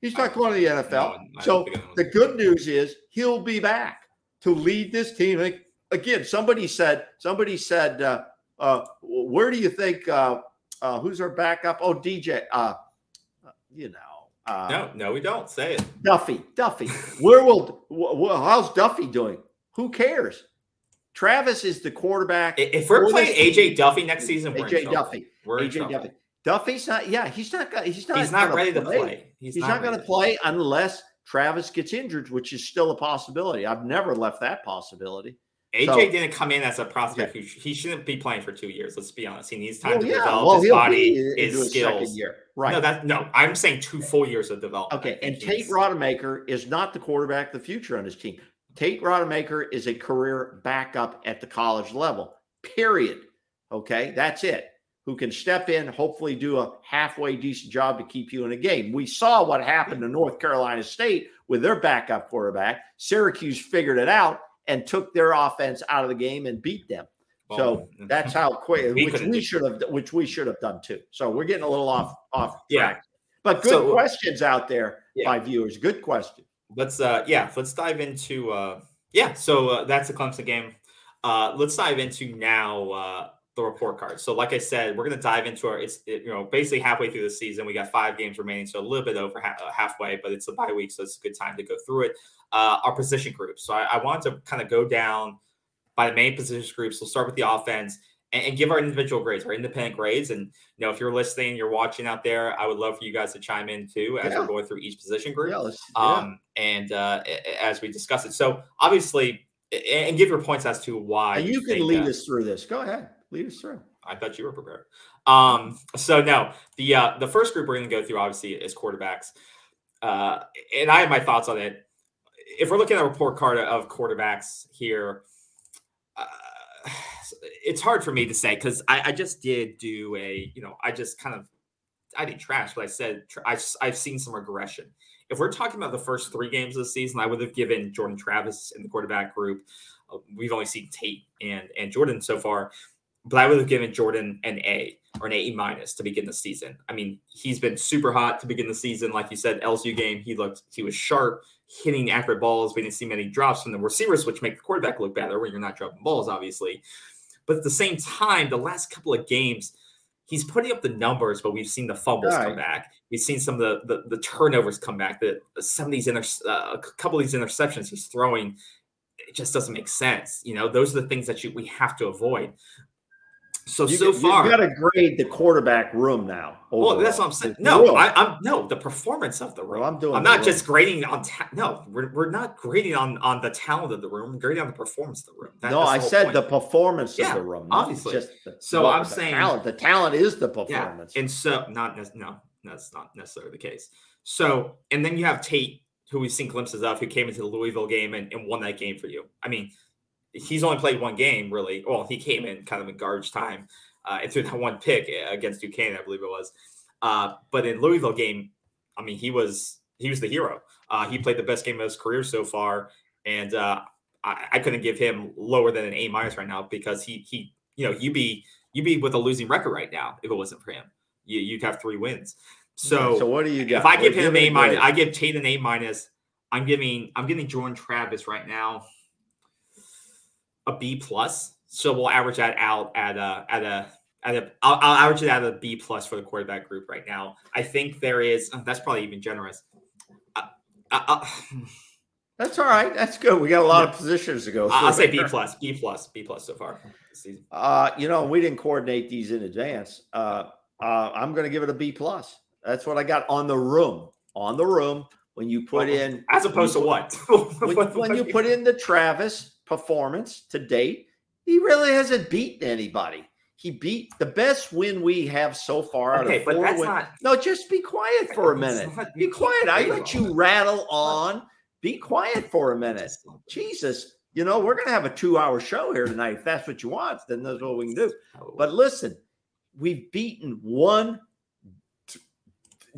He's not going to the NFL. No, so don't think anyone's the good news is he'll be back to lead this team. Again, somebody said, somebody said, uh, uh, where do you think, uh, uh, who's our backup? Oh, DJ, uh, you know, uh, No, no, we don't say it. Duffy, Duffy. Where will, how's Duffy doing? Who cares? Travis is the quarterback. If we're playing AJ. Duffy next season, we're AJ. Duffy. We're AJ. Duffy. Duffy's not. Yeah, he's not. He's not. He's not ready to play. He's, not, going to play unless Travis gets injured, which is still a possibility. I've never left that possibility. AJ So- didn't come in as a prospect who sh- he shouldn't be playing for two years. Let's be honest. He needs time Well, to yeah, develop well, his body, his his skills. year. Right. No, that no. I'm saying two full years of development. Okay, and Tate Rodemaker is not the quarterback of the future on his team. Tate Rodemaker is a career backup at the college level. Period. Okay, that's it. Who can step in, hopefully do a halfway decent job to keep you in a game. We saw what happened to North Carolina State with their backup quarterback. Syracuse figured it out and took their offense out of the game and beat them. So that's how quick, which we should have, which we should have done too. So we're getting a little off off Yeah. track. But good So- questions out there Yeah. by viewers. Good question. let's uh yeah let's dive into uh yeah so uh, that's the clemson game uh let's dive into now uh the report card so like i said we're going to dive into our it's it, you know basically halfway through the season we got five games remaining so a little bit over ha- uh, halfway but it's a bye week so it's a good time to go through it uh our position groups so i, I wanted to kind of go down by the main position groups we'll start with the offense and, and give our individual grades our independent grades and you know if you're listening you're watching out there i would love for you guys to chime in too as Yeah. we're going through each position group Yeah, yeah. um, and uh, as we discuss it. So obviously, and give your points as to why And you can think, lead us through this. Go ahead, lead us through. I thought you were prepared. Um, so no, the uh, the first group we're going to go through obviously is quarterbacks, uh, and I have my thoughts on it. If we're looking at a report card of quarterbacks here, uh, it's hard for me to say because I, I just did do a you know I just kind of I didn't trash, but I said tr- I, I've seen some regression. If we're talking about the first three games of the season, I would have given Jordan Travis in the quarterback group. Uh, we've only seen Tate and and Jordan so far, but I would have given Jordan an A or an A minus to begin the season. I mean, he's been super hot to begin the season. Like you said, LSU game, he looked he was sharp, hitting accurate balls. We didn't see many drops from the receivers, which make the quarterback look better when you're not dropping balls, obviously. But at the same time, the last couple of games, he's putting up the numbers, but we've seen the fumbles Right. come back. We've seen some of the the, the turnovers come back. That some of these inter, uh, a couple of these interceptions he's throwing, it just doesn't make sense. You know, those are the things that you we have to avoid. So You, so far, you got to grade the quarterback room now. well, that's what. I'm saying. No. I, I'm no the performance of the room. Well, I'm doing I'm not room. just grading on. Ta- no, we're, we're not grading on on the talent of the room. Grading on the performance of the room. That- no, that's I said point. the performance Yeah, of the room. obviously. Just the, So what- I'm the saying- talent. The talent is the Yeah, performance. and so not no, that's not necessarily the case. So and then you have Tate, who we've seen glimpses of, who came into the Louisville game and, and won that game for you. I mean, he's only played one game really. Well, he came in kind of in garbage time uh, and threw that one pick uh, against Duquesne, I believe it was. Uh, but in Louisville game, I mean, he was he was the hero. Uh, he played the best game of his career so far, and uh, I, I couldn't give him lower than an A minus right now because he he you know you'd be you'd be with a losing record right now if it wasn't for him. You, you'd have three wins. So, so what do you got? if I give him an A a minus. I give Tate an A minus. I'm giving I'm giving Jordan Travis right now a B plus. So we'll average that out at a at a at a I'll, I'll average it at a B plus for the quarterback group right now. I think there is uh, that's probably even generous. Uh, uh, uh, That's all right. That's good. We got a lot of positions to go. I'll through say B plus, B plus, B plus so far this season. Uh, you know, we didn't coordinate these in advance. Uh, uh, I'm going to give it a B plus. That's what I got on the room. On the room, when you put Well, in As opposed to what? when, when you put in the Travis performance to date, he really hasn't beaten anybody. He beat the best win we have so far out okay, of but four that's wins. not No, just be quiet for a minute. not- Be quiet. I let you rattle on. Be quiet for a minute. Jesus, you know, we're going to have a two hour show here tonight. If that's what you want, then that's what we can do. But listen, we've beaten one t-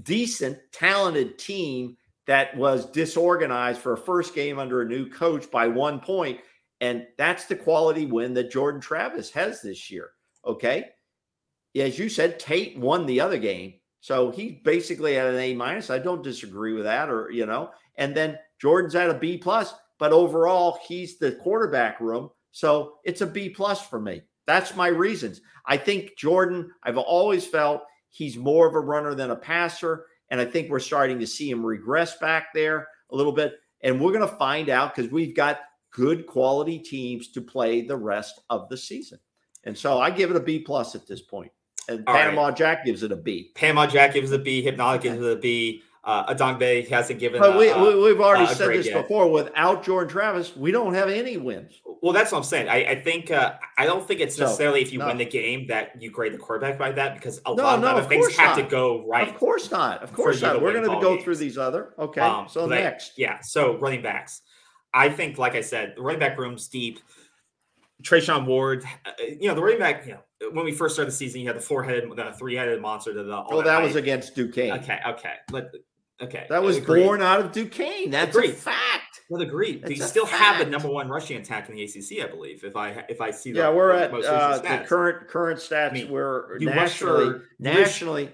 decent, talented team that was disorganized for a first game under a new coach by one point, And that's the quality win that Jordan Travis has this year. Okay. As you said, Tate won the other game. So he basically had an A minus. I don't disagree with that, or you know, and then Jordan's at a B plus, but overall, he's the quarterback room. So it's a B plus for me. That's my reasons. I think Jordan, I've always felt he's more of a runner than a passer. And I think we're starting to see him regress back there a little bit. And we're going to find out because we've got good quality teams to play the rest of the season. And so I give it a B plus at this point. And All right. Panama Jack gives it a B. Panama Jack gives it a B. Hypnotic gives it a B. Uh, Adongbe hasn't given. But we, uh, we, we've already uh, said this yet. before. Without Jordan Travis, we don't have any wins. Well, that's what I'm saying. I, I think uh, I don't think it's necessarily if you no. win the game that you grade the quarterback by that because a No, lot of no, of things have not. to go right. Of course not. Of course not. We're going to go games. through these other. Okay. Um, so but I- next. yeah. So running backs, I think, like I said, the running back room's deep. Treshaun Ward, uh, you know, the running back. You know, when we first started the season, you had the four-headed, the three-headed monster. The, the, all Well, that was hype. against Duquesne. okay. Okay. Let, okay. That was Agreed. born out of Duquesne. That's Agreed. a fact. Well, agreed. They It's a still have the number one rushing attack in the ACC, I believe. If I if I see the Yeah, we're the at most uh, the current current stats. mean, we're nationally for- nationally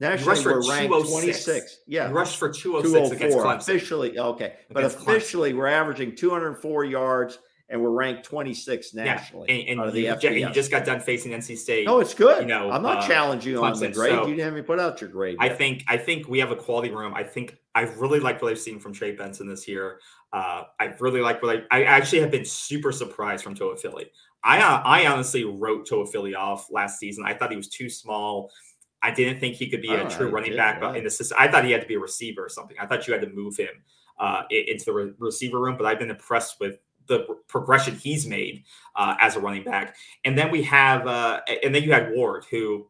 nationally rushed for we're ranked 206. 26. Yeah, You rushed for 206 against 204 Clemson. officially. Okay, but Against Clemson. officially we're averaging 204 yards and we're ranked 26 nationally. and, and the you, you just got done facing NC State. no, it's good. you know, I'm not uh, challenging you on the grade. so- you didn't even put out your grade. I think I think we have a quality room. I think I really like what I've seen from Trey Benson this year. Uh, I really like what I I actually have been super surprised from Toafili. I uh, I honestly wrote Toafili off last season. I thought he was too small. I didn't think he could be a Oh, true you running did, back in the system. I thought he had to be a receiver or something. I thought you had to move him uh, into the re- receiver room. But I've been impressed with the progression he's made uh, as a running back. And then we have, uh, and then you had Ward, who,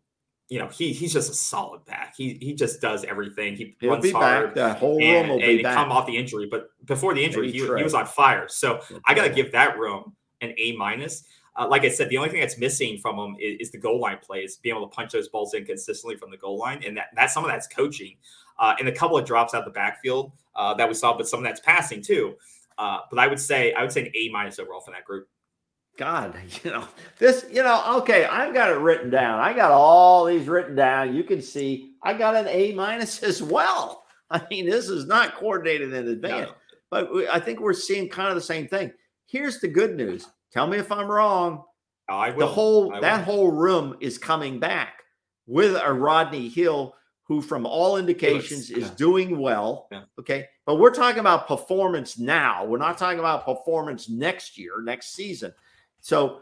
you know, he he's just a solid back. He he just does everything. He he'll runs be hard. back. The whole room And, will and be back. come off the injury, but before the injury, he, he was on fire. So I got to give that room an A minus. Uh, like I said, the only thing that's missing from him is, is the goal line plays, being able to punch those balls in consistently from the goal line, and that that's some of that's coaching, uh, and a couple of drops out the backfield uh, that we saw, but some of that's passing too. Uh, but I would say I would say an A minus overall for that group. God, you know, this, you know, okay, I've got it written down. I got all these written down. You can see I got an A minus as well. I mean, this is not coordinated in advance, but we, I think we're seeing kind of the same thing. Here's the good news. Tell me if I'm wrong. I will. The whole that whole room is coming back with a Rodney Hill who from all indications is yeah. doing well. Yeah. Okay. But we're talking about performance now. We're not talking about performance next year, next season. So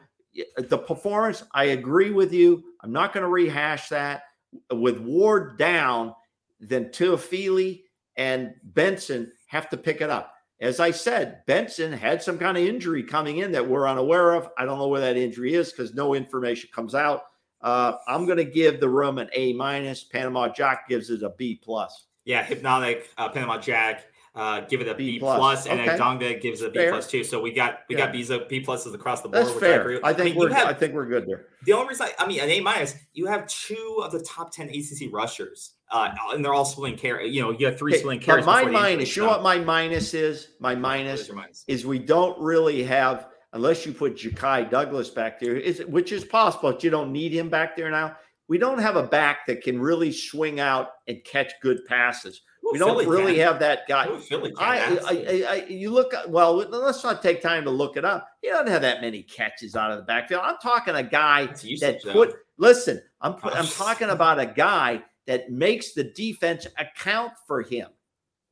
the performance, I agree with you. I'm not going to rehash that. With Ward down, then Toafili and Benson have to pick it up. As I said, Benson had some kind of injury coming in that we're unaware of. I don't know where that injury is because no information comes out. Uh, I'm going to give the room an A minus. Panama Jack gives it a B plus. Yeah, hypnotic uh, Panama Jack. Uh, give it a B B plus. plus, and Okay. then Donga gives it a B Fair. plus too. So we got we Yeah. got B's B pluses across the board. That's I, fair. with. I think mean, we're. have- I think we're good there. The only reason, I, I mean, an A minus, you have two of the top ten ACC rushers, uh, and they're all splitting carry. You know, you have three Okay, splitting but carries. my the injury, minus. You know what my minus is? My minus is minus? is we don't really have, unless you put Jakai Douglas back there, is which is possible, but you don't need him back there now. We don't have a back that can really swing out and catch good passes. We don't Philly really can. have that guy. Ooh, Philly. I, I, I, I, you look well. Let's not take time to look it up. He doesn't have that many catches out of the backfield. I'm talking a guy That's usage, that though. put. Listen, I'm put, I'm talking about a guy that makes the defense account for him.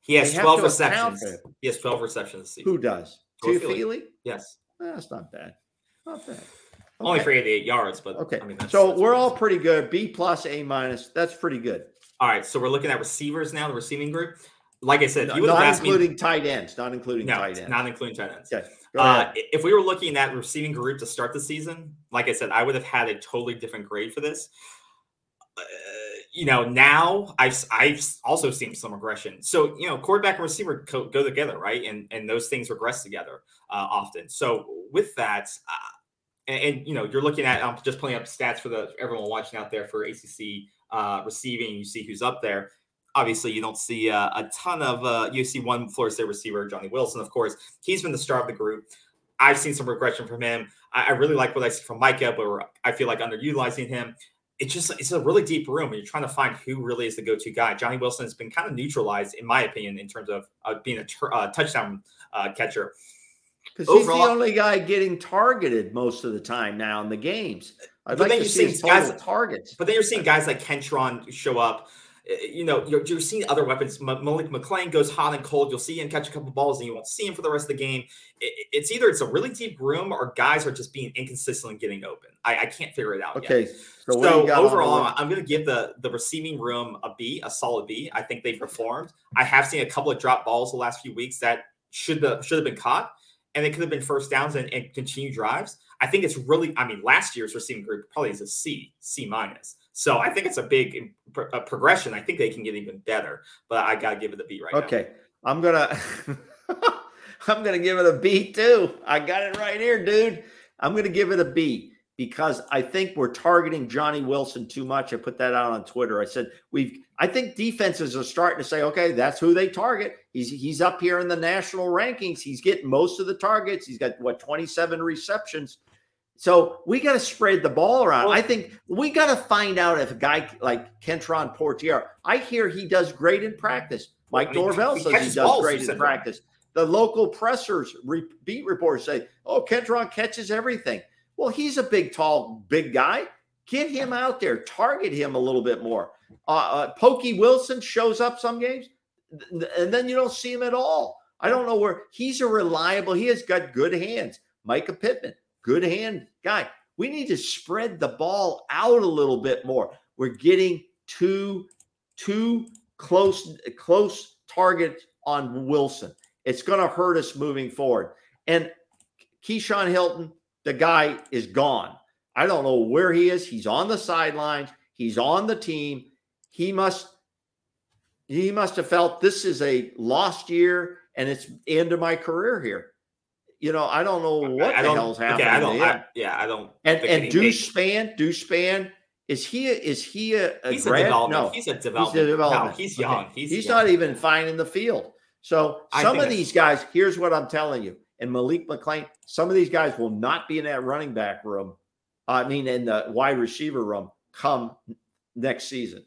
he has they twelve receptions. for He has twelve receptions this season. Who does? Go Toafili. Feely? Yes, That's not bad. Not bad. only Okay. for eighty-eight yards, but Okay. I mean, that's, so that's we're all pretty good. B plus, A minus. That's pretty good. All right. So we're looking at receivers now, the receiving group. Like I said, No- you would have not asked me, including tight ends. Not including no, tight ends. not including tight ends. Okay. Uh, if we were looking at receiving group to start the season, like I said, I would have had a totally different grade for this. Uh, you know, now I've I've also seen some regression. So you know, quarterback and receiver co- go together, right? And and those things regress together uh, often. So with that, uh, and, and, you know, you're looking at I'm just pulling up stats for the everyone watching out there for ACC uh, receiving. You see who's up there. Obviously, you don't see uh, a ton of. Uh, you see one Florida State receiver, Johnny Wilson, of course. He's been the star of the group. I've seen some regression from him. I, I really like what I see from Mycah, but I feel like underutilizing him. It's just it's a really deep room, and you're trying to find who really is the go-to guy. Johnny Wilson has been kind of neutralized, in my opinion, in terms of uh, being a tur- uh, touchdown uh, catcher. Because he's the only guy getting targeted most of the time now in the games. I'd But like then to you see see his guys- total targets. But then you're seeing guys like Kentron show up. Uh, You know, you're, you're seeing other weapons. M- Malik McClain goes hot and cold. You'll see him catch a couple balls, and you won't see him for the rest of the game. It- it's either it's a really deep room, or guys are just being inconsistent and getting open. I, I can't figure it out. yet. Okay, so, So, what do you got on the overall. I'm going to give the the receiving room a B, a solid B. I think they performed. I have seen a couple of drop balls the last few weeks that should have should have been caught, and it could have been first downs and, and continue drives. I think it's really, I mean, last year's receiving group probably is a C, C minus. So I think it's a big a progression. I think they can get even better, but I got to give it a B right now. okay. Now. I'm going to. I'm going to give it a B too. I got it right here, dude. I'm going to give it a B because I think we're targeting Johnny Wilson too much. I put that out on Twitter. I said we've. I think defenses are starting to say, okay, that's who they target. He's he's up here in the national rankings. He's getting most of the targets. He's got what 27 receptions. So we got to spread the ball around. Well, I think we got to find out if a guy like Kentron Poitier, I hear he does great in practice. Mike I mean, Norvell says he does balls, great in practice. The local pressers, re- beat reporters say, "Oh, Kentron catches everything." Well, he's a big, tall, big guy. Get him out there, target him a little bit more. Uh, uh, Pokey Wilson shows up some games, and then you don't see him at all. I don't know where he's a reliable. He has got good hands. Mycah Pittman, good hand guy. We need to spread the ball out a little bit more. We're getting too too close close target on Wilson. It's going to hurt us moving forward. And Keyshawn Helton, the guy is gone. I don't know where he is. He's on the sidelines. He's on the team. He must he must have felt this is a lost year and it's end of my career here. You know, I don't know what I, the hell's happening. Okay, I don't. I, yeah, I don't. And and Deuce Spann, is he a, is he a, a he's grad? a development? No, he's a development. He's, a development. No, he's young. Okay. He's, he's young. not even fine in the field. So some of these guys, here's what I'm telling you. And Malik McClain, some of these guys will not be in that running back room. I mean, in the wide receiver room come next season.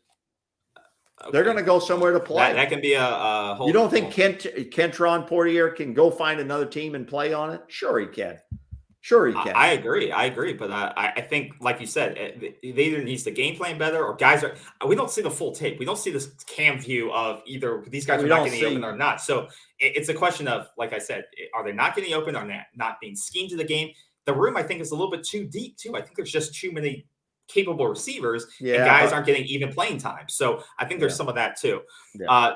Okay. They're going to go somewhere to play. That, that can be a, a You don't think Kent Kentron Poitier can go find another team and play on it? Sure, he can. Sure, he can. I, I agree. I agree. But I, I think, like you said, it, it either needs the game plan better or guys are. We don't see the full tape. We don't see this cam view of either these guys we are not getting see. open or not. So it, it's a question of, like I said, are they not getting open or not, not being schemed to the game? The room, I think, is a little bit too deep, too. I think there's just too many capable receivers yeah, and guys but, aren't getting even playing time. So I think there's yeah. some of that, too. Yeah. Uh,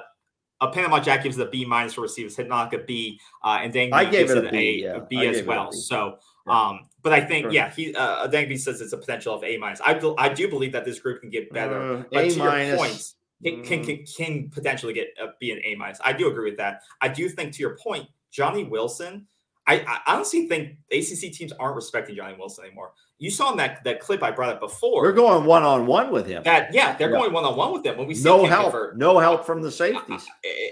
a Panama Jack gives it a B minus for receivers, Hidnock a B, uh, and then I gave it a B, a, a B as well. So um, but I think, yeah, he uh, Dangby says it's a potential of A minus. I do, I do believe that this group can get better. Uh, a minus. Points, can, can, can, can potentially get a, be an A minus. I do agree with that. I do think, to your point, Johnny Wilson. I, I honestly think ACC teams aren't respecting Johnny Wilson anymore. You saw in that that clip I brought up before. We're going one on one with him. That yeah, they're yeah. going one on one with him when we see no help, no help from the safeties.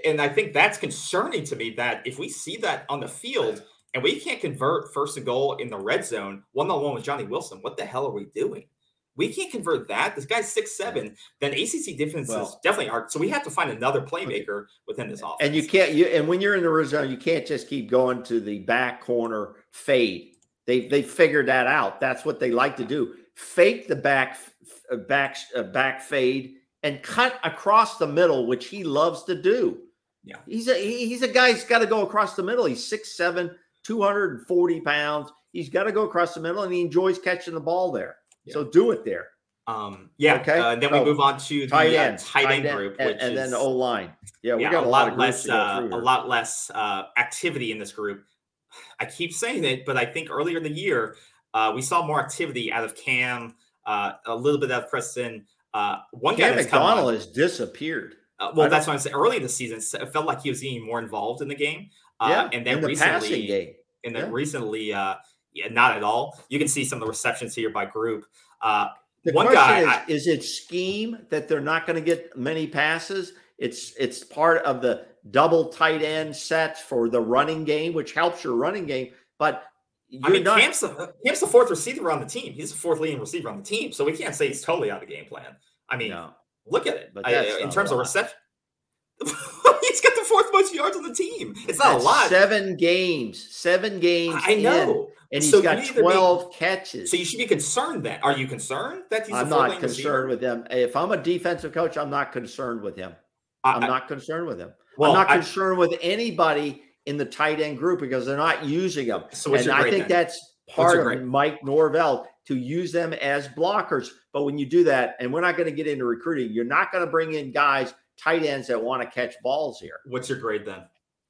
And I think that's concerning to me. That if we see that on the field and we can't convert first and goal in the red zone one on one with Johnny Wilson. What the hell are we doing? We can't convert that. This guy's six seven. Then ACC defenses well, definitely are. So we have to find another playmaker within this offense. And you can't. You and when you're in the red zone, you can't just keep going to the back corner fade. They they figured that out. That's what they like to do. Fake the back back uh, back fade and cut across the middle, which he loves to do. Yeah, he's a he's a guy He's got to go across the middle. He's six seven, 240 pounds. He's got to go across the middle and he enjoys catching the ball there. Yeah. So do it there. Um, yeah. Okay. Uh, then we move on to the tight end, uh, tight end, group, and, and then the O line. Yeah, we yeah, got a, lot, lot less, uh, a lot less uh, activity in this group. I keep saying it, but I think earlier in the year uh, we saw more activity out of Cam, uh, a little bit out of Preston. one Cam guy McDonald has disappeared. well, that's what I'm saying. Early in the season, it felt like he was getting more involved in the game. yeah, and then the recently, and then yeah. recently, uh, yeah, not at all. You can see some of the receptions here by group. Uh, the one guy is, I, is it scheme that they're not going to get many passes? It's it's part of the double tight end sets for the running game, which helps your running game. But I mean, not, Cam's, the, Cam's the fourth receiver on the team. He's the fourth leading receiver on the team, so we can't say he's totally out of the game plan. I mean, no. look at it. But I, in terms of reception, he's got the fourth most yards on the team. It's not That's a lot. Seven games. Seven games. I know. In, and he's so got 12 be, catches. So you should be concerned then. Are you concerned that he's I'm not concerned receiver? with him. If I'm a defensive coach, I'm not concerned with him. I'm I, not concerned with him. Well, I'm not I, concerned with anybody in the tight end group because they're not using them. So and I think then? that's part of Mike Norvell to use them as blockers. But when you do that, and we're not going to get into recruiting, you're not going to bring in guys – tight ends that want to catch balls here. What's your grade then?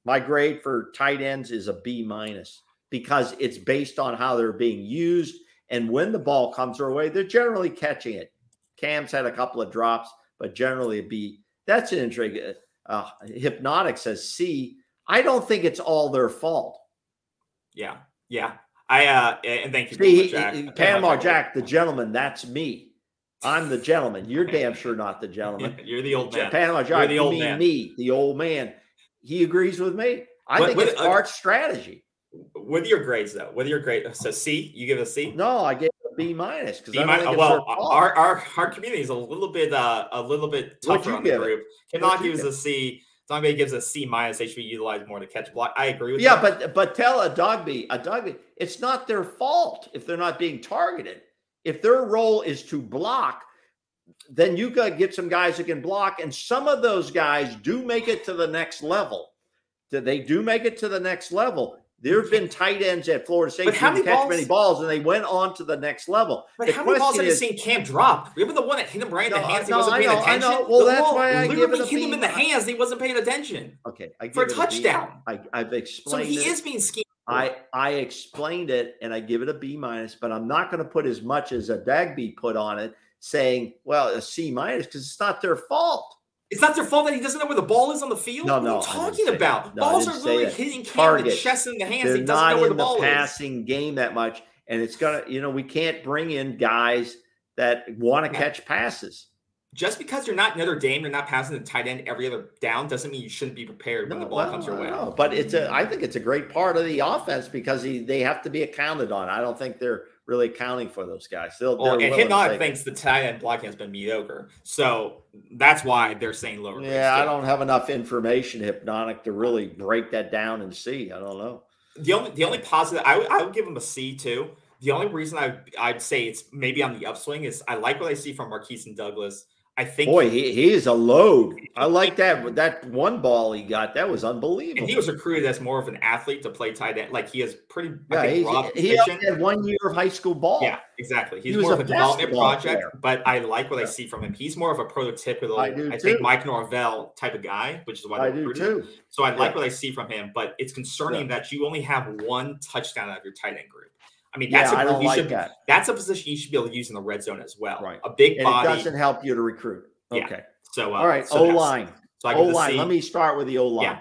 My grade for tight ends is a B minus. because it's based on how they're being used. And when the ball comes their way, they're generally catching it. Cam's had a couple of drops, but generally it be that's an intrigue. Uh, Hypnotic says C. I don't think it's all their fault. Yeah, yeah. I uh and thank you, See, Jack. Panama Jack, the gentleman. That's me. I'm the gentleman. You're damn sure not the gentleman. You're the old man. Panama Jack. You're the old man. Me, the old man. He agrees with me. I think it's uh, Art's strategy. With your grades, though, with your grade, so C, you give a C. No, I gave a B minus because well, our, our our community is a little bit uh, a little bit tougher on the group. Cannot gives a C. Zombie gives a C minus. They should be utilized more to catch block. I agree with you. yeah, that. but but tell a dogby a dogby it's not their fault if they're not being targeted. If their role is to block, then you got to get some guys that can block, and some of those guys do make it to the next level. They do make it to the next level. There have been tight ends at Florida State who didn't catch many balls, and they went on to the next level. But the how many balls have you seen Cam drop? Remember the one that hit him right in no, the hands? No, he wasn't I paying know, attention. I know. Well, the that's why I give it a hit him in the hands. He wasn't paying attention. Okay, I for a touchdown. A I, have explained. So he it. is being schemed. I I explained it, and I give it a B minus, but I'm not going to put as much as a Dagby put on it, saying, "Well, a C minus," because it's not their fault. It's not their fault that he doesn't know where the ball is on the field. No, no. What are you talking about? No, Balls are literally hitting Cam the chest in the hands. They're he doesn't not know where in the ball the is. passing game that much, and it's gonna. You know, we can't bring in guys that want to Yeah. catch passes. Just because you're not Notre Dame, you're not passing the tight end every other down, doesn't mean you shouldn't be prepared when the ball well, comes your way. no, but it's a. I think it's a great part of the offense because he, they have to be accounted on. I don't think they're really accounting for those guys. They'll, Well, and Hypnotic thinks the tight end blocking has been mediocre, so that's why they're saying lower. Yeah, I don't have enough information hypnotic to really break that down and see. I don't know. The only the only positive I would, I would give him a C too. The only reason I I'd say it's maybe on the upswing is I like what I see from Marquise and Douglas. I think Boy, he, he is a load. I like that. That one ball he got, that was unbelievable. and he was recruited as more of an athlete to play tight end. Like he has pretty yeah, I think, he, he had one year of high school ball. Yeah, exactly. He's He was more a of a development project, player. but I like what I see from him. He's more of a prototypical, I I, think. Mike Norvell type of guy, which is why I do too. So I like Yeah. what I see from him, but it's concerning that you only have one touchdown out of your tight end group. I mean, that's yeah, a I don't like should, that. that's a position you should be able to use in the red zone as well. Right. A big And it body. doesn't help you to recruit. Yeah. Okay. So uh, All right. so O line. So I O line. Let me start with the O line. Yeah.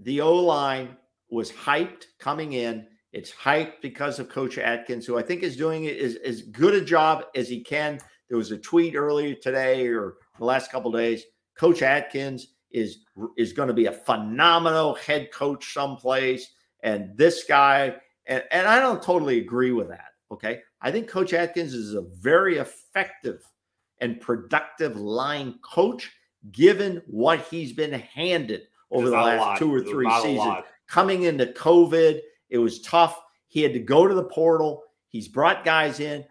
The O line was hyped coming in. It's hyped because of Coach Atkins, who I think is doing it as, as good a job as he can. There was a tweet earlier today or the last couple of days. Coach Atkins is is going to be a phenomenal head coach someplace. And this guy, and, and I don't totally agree with that. Okay. I think Coach Atkins is a very effective and productive line coach, given what he's been handed over the last two or three seasons. Coming into COVID, it was tough. He had to go to the portal. He's brought guys in.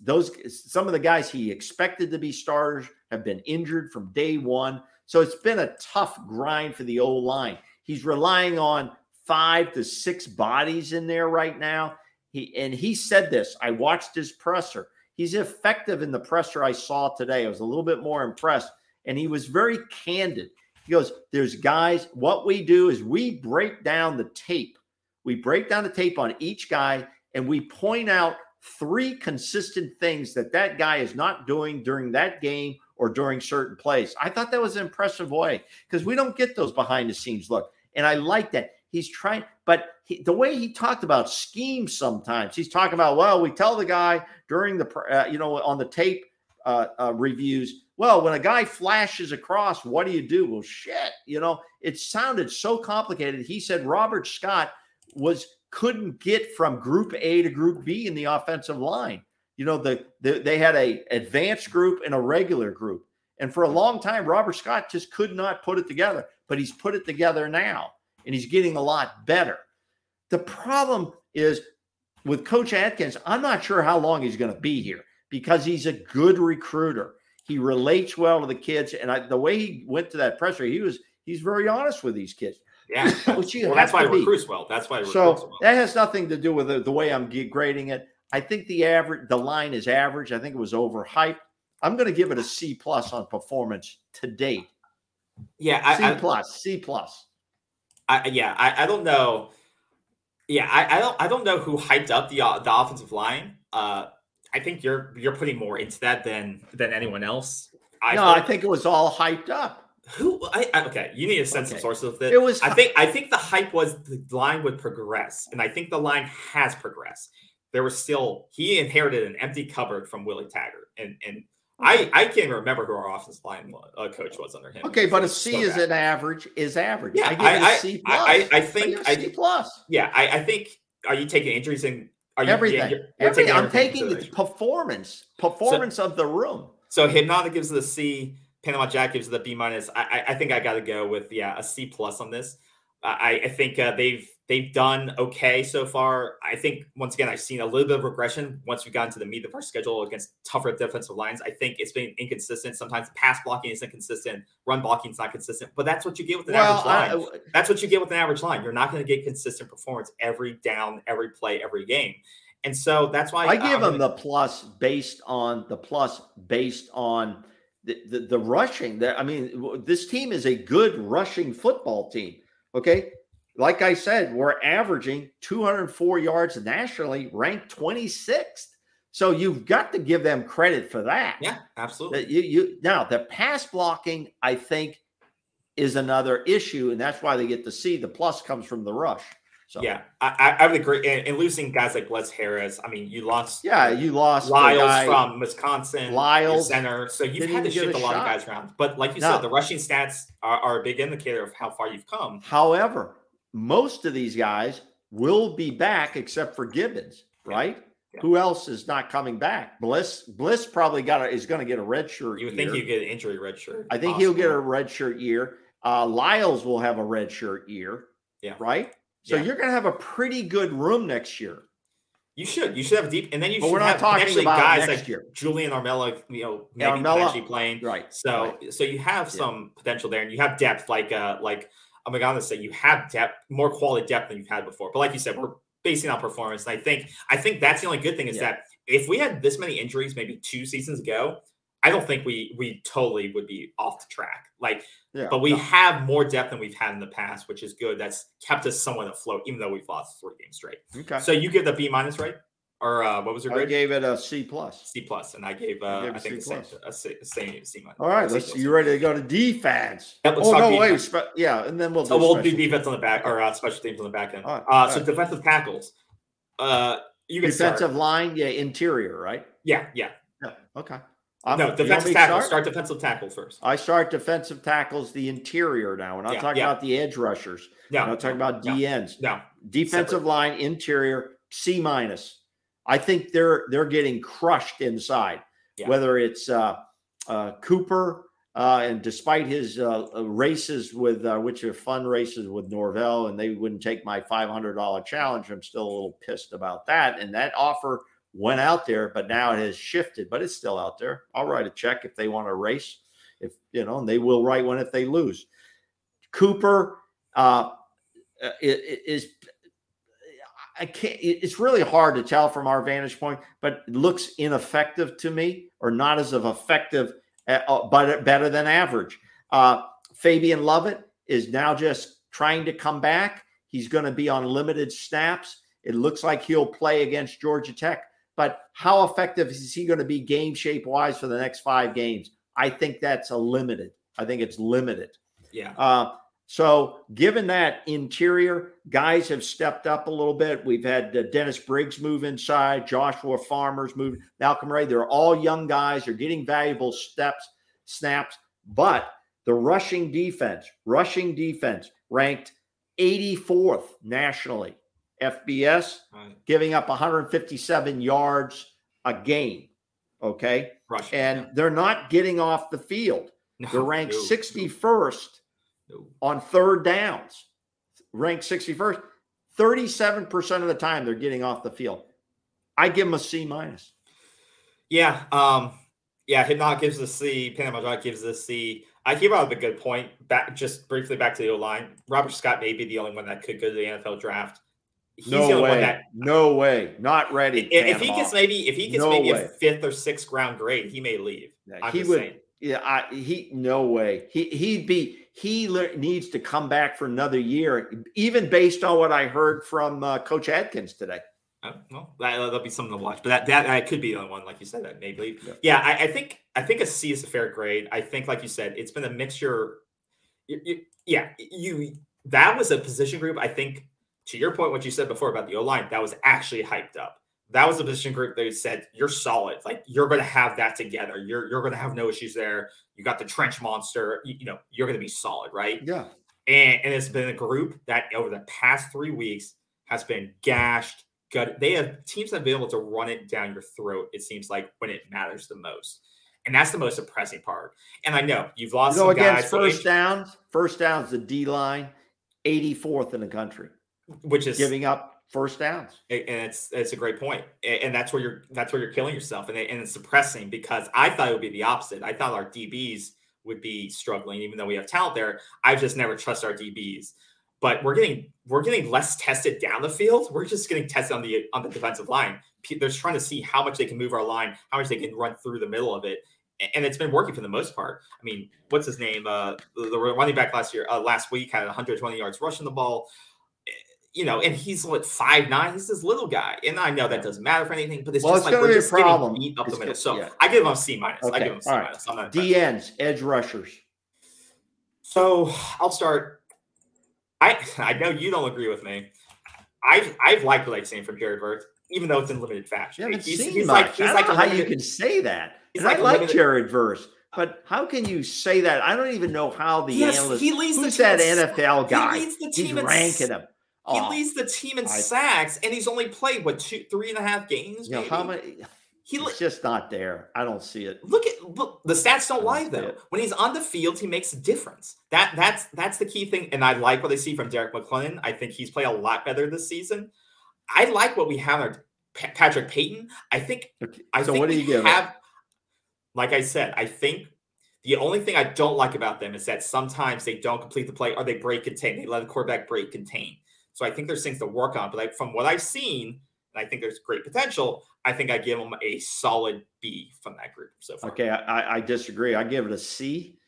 Those some of the guys he expected to be starters have been injured from day one. So it's been a tough grind for the old line. He's relying on five to six bodies in there right now. He and he said this. I watched his presser. He's effective in the presser I saw today. I was a little bit more impressed, and he was very candid. He goes, There's guys, what we do is we break down the tape. We break down the tape on each guy and we point out three consistent things that that guy is not doing during that game or during certain plays. I thought that was an impressive way because we don't get those behind the scenes look. And I like that. He's trying, but he, the way he talked about schemes sometimes, he's talking about, well, we tell the guy during the, uh, you know, on the tape uh, uh, reviews, well, when a guy flashes across, what do you do? Well, shit, you know, it sounded so complicated. He said Robert Scott was couldn't get from group A to group B in the offensive line. You know, the, the they had a advanced group and a regular group. And for a long time, Robert Scott just could not put it together, but he's put it together now and he's getting a lot better. The problem is with Coach Atkins, I'm not sure how long he's going to be here because he's a good recruiter. He relates well to the kids, and I, the way he went to that presser, he was he's very honest with these kids. Yeah. Which well, that's why recruits well. That's why he recruits So well. that has nothing to do with the, the way I'm grading it. I think the average, the line is average. I think it was overhyped. I'm going to give it a C plus on performance to date. Yeah, C I, I, plus, C plus. I yeah, I, I don't know. Yeah, I, I don't I don't know who hyped up the uh, the offensive line. Uh, I think you're you're putting more into that than than anyone else. I no, I think it was all hyped up. Who? I, I, okay, you need to send okay. some sources of it. It was. I think. I think the hype was the line would progress, and I think the line has progressed. There was still he inherited an empty cupboard from Willie Taggart, and and I I can't remember who our offensive line uh, coach was under him. Okay, but a C so is bad. an average is average. Yeah, I give I, C plus. I, I, I think I, C plus. Yeah, I, I think. Are you taking injuries and are you, everything? You're, you're everything. Taking I'm taking the performance performance so, of the room. So Hypnotic gives the C. Panama Jack gives the B minus. I, I, I think I got to go with yeah a C plus on this. I, I think uh, they've they've done okay so far. I think once again I've seen a little bit of regression once we got into the meat of our schedule against tougher defensive lines. I think it's been inconsistent. Sometimes pass blocking is inconsistent, run blocking is not consistent. But that's what you get with an well, average line. I, that's what you get with an average line. You're not going to get consistent performance every down, every play, every game. And so that's why I give them the plus based on the plus based on the, the, the rushing. That I mean, this team is a good rushing football team. Okay. Like I said, we're averaging 204 yards nationally, ranked 26th. So you've got to give them credit for that. Yeah, absolutely. You, you now the pass blocking, I think, is another issue, and that's why they get to see the plus comes from the rush. So yeah, I, I would agree. And, and, losing guys like Bless Harris, I mean, you lost. Yeah, you lost Lyles from Wisconsin, Lyles center. So you've had to shift a, a lot of guys around. But like you no. said, the rushing stats are, are a big indicator of how far you've come. However, most of these guys will be back except for Gibbons, right? Yeah. Who else is not coming back? Bliss. Bliss probably got a, is going to get a red shirt. You would year. think you get an injury red shirt. I think possibly. he'll get a red shirt year. Uh, Lyles will have a red shirt year. Yeah. Right. So yeah. you're going to have a pretty good room next year. You should. You should have deep, and then you but should we're not have talking about guys next like year. Julian Armella, you know, maybe Armella, actually playing. Right. So, right. so you have some yeah. potential there, and you have depth. Like, uh, like I'm gonna say you have depth, more quality depth than you've had before. But like you said, we're basing on performance, and I think, I think that's the only good thing is yeah. that if we had this many injuries, maybe two seasons ago, I don't think we we totally would be off the track. Like, yeah, but we no. have more depth than we've had in the past, which is good. That's kept us somewhat afloat, even though we've lost three games straight. Okay. So you give the B minus, right? Or uh, what was your grade? I gave it a C plus. C plus, and I gave uh, gave I think the same, a C, same C minus. All right, let's. You ready to go to defense? Yeah, oh no, wait, spe- yeah, and then we'll. So we'll do defense on the back or uh, special teams on the back end. All right, uh, all so right. defensive tackles. Uh, you can defensive start. line, yeah, interior, right? Yeah, yeah. Yeah. Okay. I'm, no, defensive tackle. Start? start? defensive tackle first. I start defensive tackles, the interior now. We're not yeah, talking yeah. about the edge rushers. No, we're not talking about no, DNs. No. Defensive Separate. line, interior, C minus. I think they're they're getting crushed inside. Yeah. Whether it's uh, uh, Cooper, uh, and despite his uh, uh, races with uh, which are fun races with Norvell, and they wouldn't take my five hundred dollar challenge, I'm still a little pissed about that. And that offer went out there, but now it has shifted, but it's still out there. I'll write a check if they want to race, if you know, and they will write one if they lose. Cooper is I can't. It's really hard to tell from our vantage point, but it looks ineffective to me, or not as of effective, uh, but better than average. Uh, Fabian Lovett is now just trying to come back. He's going to be on limited snaps. It looks like he'll play against Georgia Tech. But how effective is he going to be game shape wise for the next five games? I think that's a limited. I think it's limited. Yeah. Uh, so, given that interior, guys have stepped up a little bit. We've had uh, Dennis Briggs move inside, Joshua Farmers move, Malcolm Ray. They're all young guys. They're getting valuable steps, snaps. But the rushing defense, rushing defense ranked 84th nationally. FBS, right. giving up 157 yards a game. Okay. Rushing, and yeah. they're not getting off the field. No, they're ranked no, 61st no. On third downs, ranked 61st. 37% of the time they're getting off the field. I give them a C minus. Yeah. Um, yeah, Hidnot gives a C. Panama gives us a C. I hear about a good point. Back just briefly back to the O line. Robert Scott may be the only one that could go to the NFL draft he's no way. That, no way. Not ready. If, if he gets maybe if he gets no maybe way. a fifth or sixth round grade, he may leave. Yeah, he would. Saying. Yeah, I, he no way. He he'd be he le- needs to come back for another year, even based on what I heard from uh, Coach Atkins today. Oh, well, that, will be something to watch. But that, that that could be the one, like you said, that maybe. Yeah. Yeah, I, I think I think a C is a fair grade. I think, like you said, it's been a mixture. You, you, yeah, you that was a position group. I think to your point, what you said before about the O line, that was actually hyped up. That was the position group that said you're solid. Like you're going to have that together. You're you're going to have no issues there. You got the trench monster. You, you know you're going to be solid, right? Yeah. And, and it's been a group that over the past three weeks has been gashed, Good. They have teams that have been able to run it down your throat. It seems like when it matters the most, and that's the most depressing part. And I know you've lost You know, some guys, against so first downs, first downs, the D line, 84th in the country, which is giving up first downs. and it's it's a great point, and that's where you're that's where you're killing yourself, and, and it's depressing because I thought it would be the opposite. I thought our DBs would be struggling, even though we have talent there. I've just never trust our DBs. But we're getting we're getting less tested down the field. We're just getting tested on the on the defensive line. They're trying to see how much they can move our line, how much they can run through the middle of it, and it's been working for the most part. I mean, what's his name? Uh, the running back last year, uh, last week had 120 yards rushing the ball you know, and he's what five nine. He's this little guy, and I know that doesn't matter for anything, but it's Well, just it's like we're just getting problem. beat up It's the middle. So yeah. I give him a C minus. I give him C all right. minus. I'm not D ends, edge rushers. so I'll start. I I know you don't agree with me. I I've liked what I've seen from Jared Verse, even though it's in limited fashion. Haven't he's, seen he's like he's I like don't a know how you can say that. he's like I like limited- Jared Verse, but how can you say that? I don't even know how the Yes, analyst. he leads the who's team that NFL guy? He leads the He's team in ranking him. He Oh, leads the team in I- sacks, and he's only played what two, three and a half games. you know, how many? He li- It's just not there. I don't see it. Look at look, the stats don't lie don't see though. it. When he's on the field, he makes a difference. That that's that's the key thing. And I like what I see from Derrick McLendon. I think he's played a lot better this season. I like what we have Pa- Patrick Payton. I think Okay, I so think what do you give? it? have. Like I said, I think the only thing I don't like about them is that sometimes they don't complete the play or they break contain. They let the quarterback break contain. So I think there's things to work on. But from what I've seen, and I think there's great potential. I think I give them a solid B from that group so far. Okay, I, I- I disagree. I give it a C.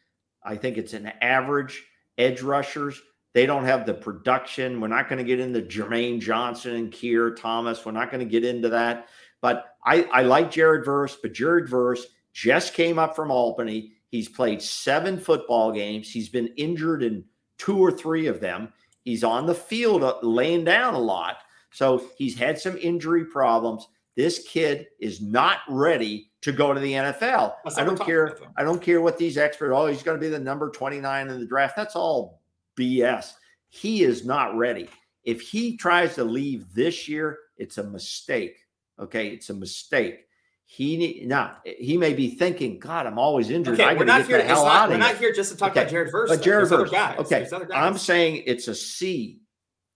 I think it's an average edge rushers. They don't have the production. We're not going to get into Jermaine Johnson and Keir Thomas. We're not going to get into that. But I, I like Jared Verse, but Jared Verse just came up from Albany. He's played seven football games. He's been injured in two or three of them. He's on the field uh, laying down a lot. So he's had some injury problems. This kid is not ready to go to the NFL. That's I don't care. talking about, though. I don't care what these experts. Oh, he's going to be the number 29 in the draft. That's all BS. He is not ready. If he tries to leave this year, it's a mistake. Okay, it's a mistake. He now. He may be thinking, "God, I'm always injured. Okay, I we're not here. the hell not, out we're not here." just to talk Okay, about Jared Verse. But. Jared Verse. Okay, I'm saying it's a C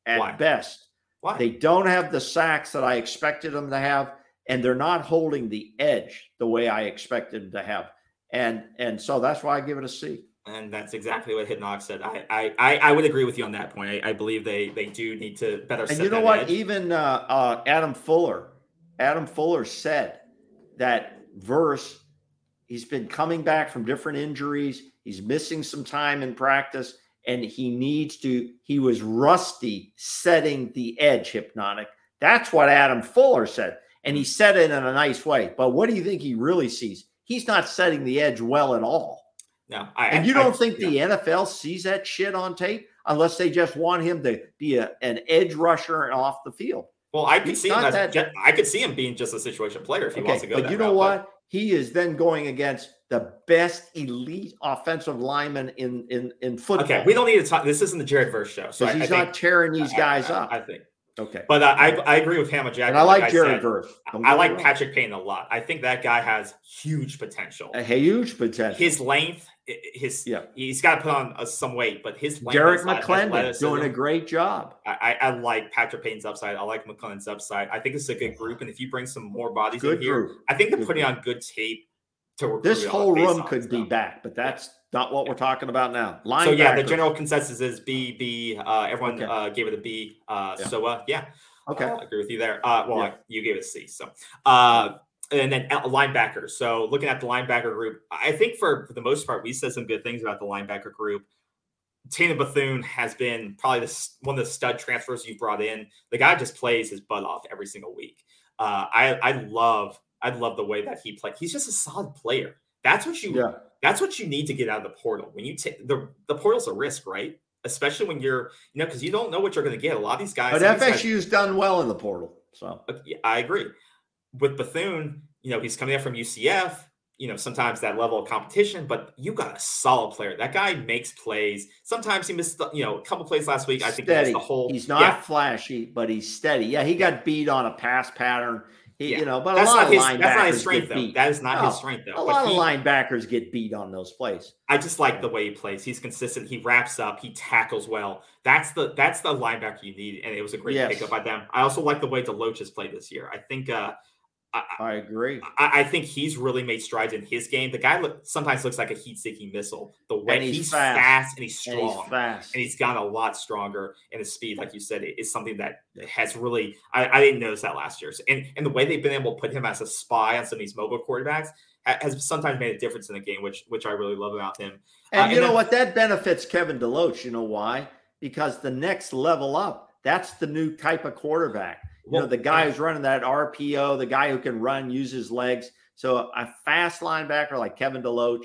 at Why? best. Why? They don't have the sacks that I expected them to have, and they're not holding the edge the way I expected them to have. And and so that's why I give it a C. and that's exactly what Hypnotic said. I, I I I would agree with you on that point. I, I believe they they do need to better. And you know what? edge. Even uh, uh, Adam Fuller, Adam Fuller said that verse. He's been coming back from different injuries. He's missing some time in practice, and he needs to. He was rusty setting the edge. Hypnotic. That's what Adam Fuller said, and he said it in a nice way. But what do you think he really sees? He's not setting the edge well at all. No, I, And you don't think yeah. the NFL sees that shit on tape unless they just want him to be a, an edge rusher and off the field? Well, I could he's see him not as that- I could see him being just a situation player if he wants to go. but you know route, what? He is then going against the best elite offensive lineman in in in football. okay, we don't need to talk. This isn't the Jared Verse show, so I, he's I not think, tearing these guys I, up. I think, okay, but uh, I I agree with Panama Jack. and I like Jared Verse. I like. Patrick Payton a lot. I think that guy has huge potential. a huge potential. His length, his Yeah. he's got to put on uh, some weight, but his Derrick McLendon doing a great job. I, I I like Patrick Payton's upside. I like McLendon's upside. I think it's a good group, and if you bring some more bodies Good in here, group. I think they're Good putting group. on good tape to. This whole room could be stuff. back, but that's not what we're talking about now. So yeah, the general consensus is B B. Uh, everyone Okay. uh, gave it a B. Uh, Yeah. So uh, yeah, Okay. I agree with you there. Uh, well, Yeah. you gave it a C. So uh, and then linebackers. So looking at the linebacker group, I think for, for the most part, we said some good things about the linebacker group. Tatum Bethune has been probably the, one of the stud transfers you've brought in. The guy just plays his butt off every single week. Uh, I I love I love the way that he played. He's just a solid player. That's what you yeah. that's what you need to get out of the portal. When you take the the portal's a risk, right? Especially when you're you know because you don't know what you're going to get. A lot of these guys. But FSU's guys, done well in the portal, so I agree. With Bethune, you know he's coming out from UCF you know, sometimes that level of competition, but you got a solid player. That guy makes plays. Sometimes he missed, you know, a couple plays last week. I think that's the whole. He's not yeah. flashy, but he's steady. Yeah, he got beat on a pass pattern. He, yeah. you know, but that's a lot of his, linebackers that's not his strength, though. Beat. That is not no, his strength, though. A lot he, of linebackers get beat on those plays. I just like the way he plays. He's consistent. He wraps up. He tackles well. That's the that's the linebacker you need, and it was a great yes. pickup by them. I also like the way Deloach has played this year. I think uh, I, I agree. I, I, think he's really made strides in his game. The guy look, sometimes looks like a heat-seeking missile. The way he's, he's fast. fast. and he's strong, and he's, fast. and he's gotten a lot stronger. And his speed, like you said, is something that has really. I, I, didn't notice that last year. So, and and the way they've been able to put him as a spy on some of these mobile quarterbacks has sometimes made a difference in the game, which which I really love about him. And uh, you and know then, what? That benefits Kalen Deloach. You know why? Because the next level up, that's the new type of quarterback you know, the guy who's running that RPO, the guy who can run, use his legs. So a fast linebacker like Kalen Deloach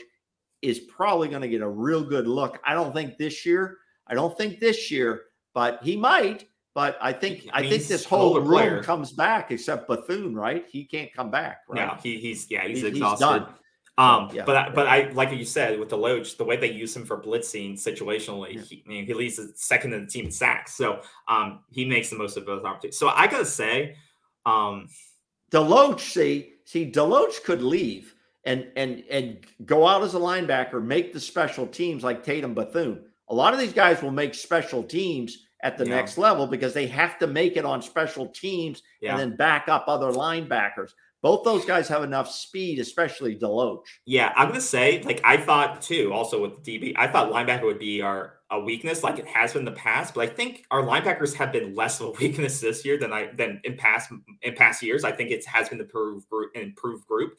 is probably going to get a real good look. I don't think this year. I don't think this year, but he might. But I think I, think this whole room player. comes back, except Bethune, right? He can't come back. Right? No, he, he's yeah, he's, he's exhausted. He's um, yeah, but yeah. but I like you said with Deloach, the way they use him for blitzing situationally, yeah. he, I mean, he leads second in the team in sacks, so um, he makes the most of both opportunities. So I gotta say, um, Deloach, see, see, Deloach could leave and and and go out as a linebacker, make the special teams like Tatum Bethune. A lot of these guys will make special teams at the yeah. next level because they have to make it on special teams and then back up other linebackers. Both those guys have enough speed, especially Deloach. Yeah, I'm gonna say, like I thought too, also with DB, I thought linebacker would be our a weakness, like it has been in the past. But I think our linebackers have been less of a weakness this year than I than in past in past years. I think it has been the improved group, improved group.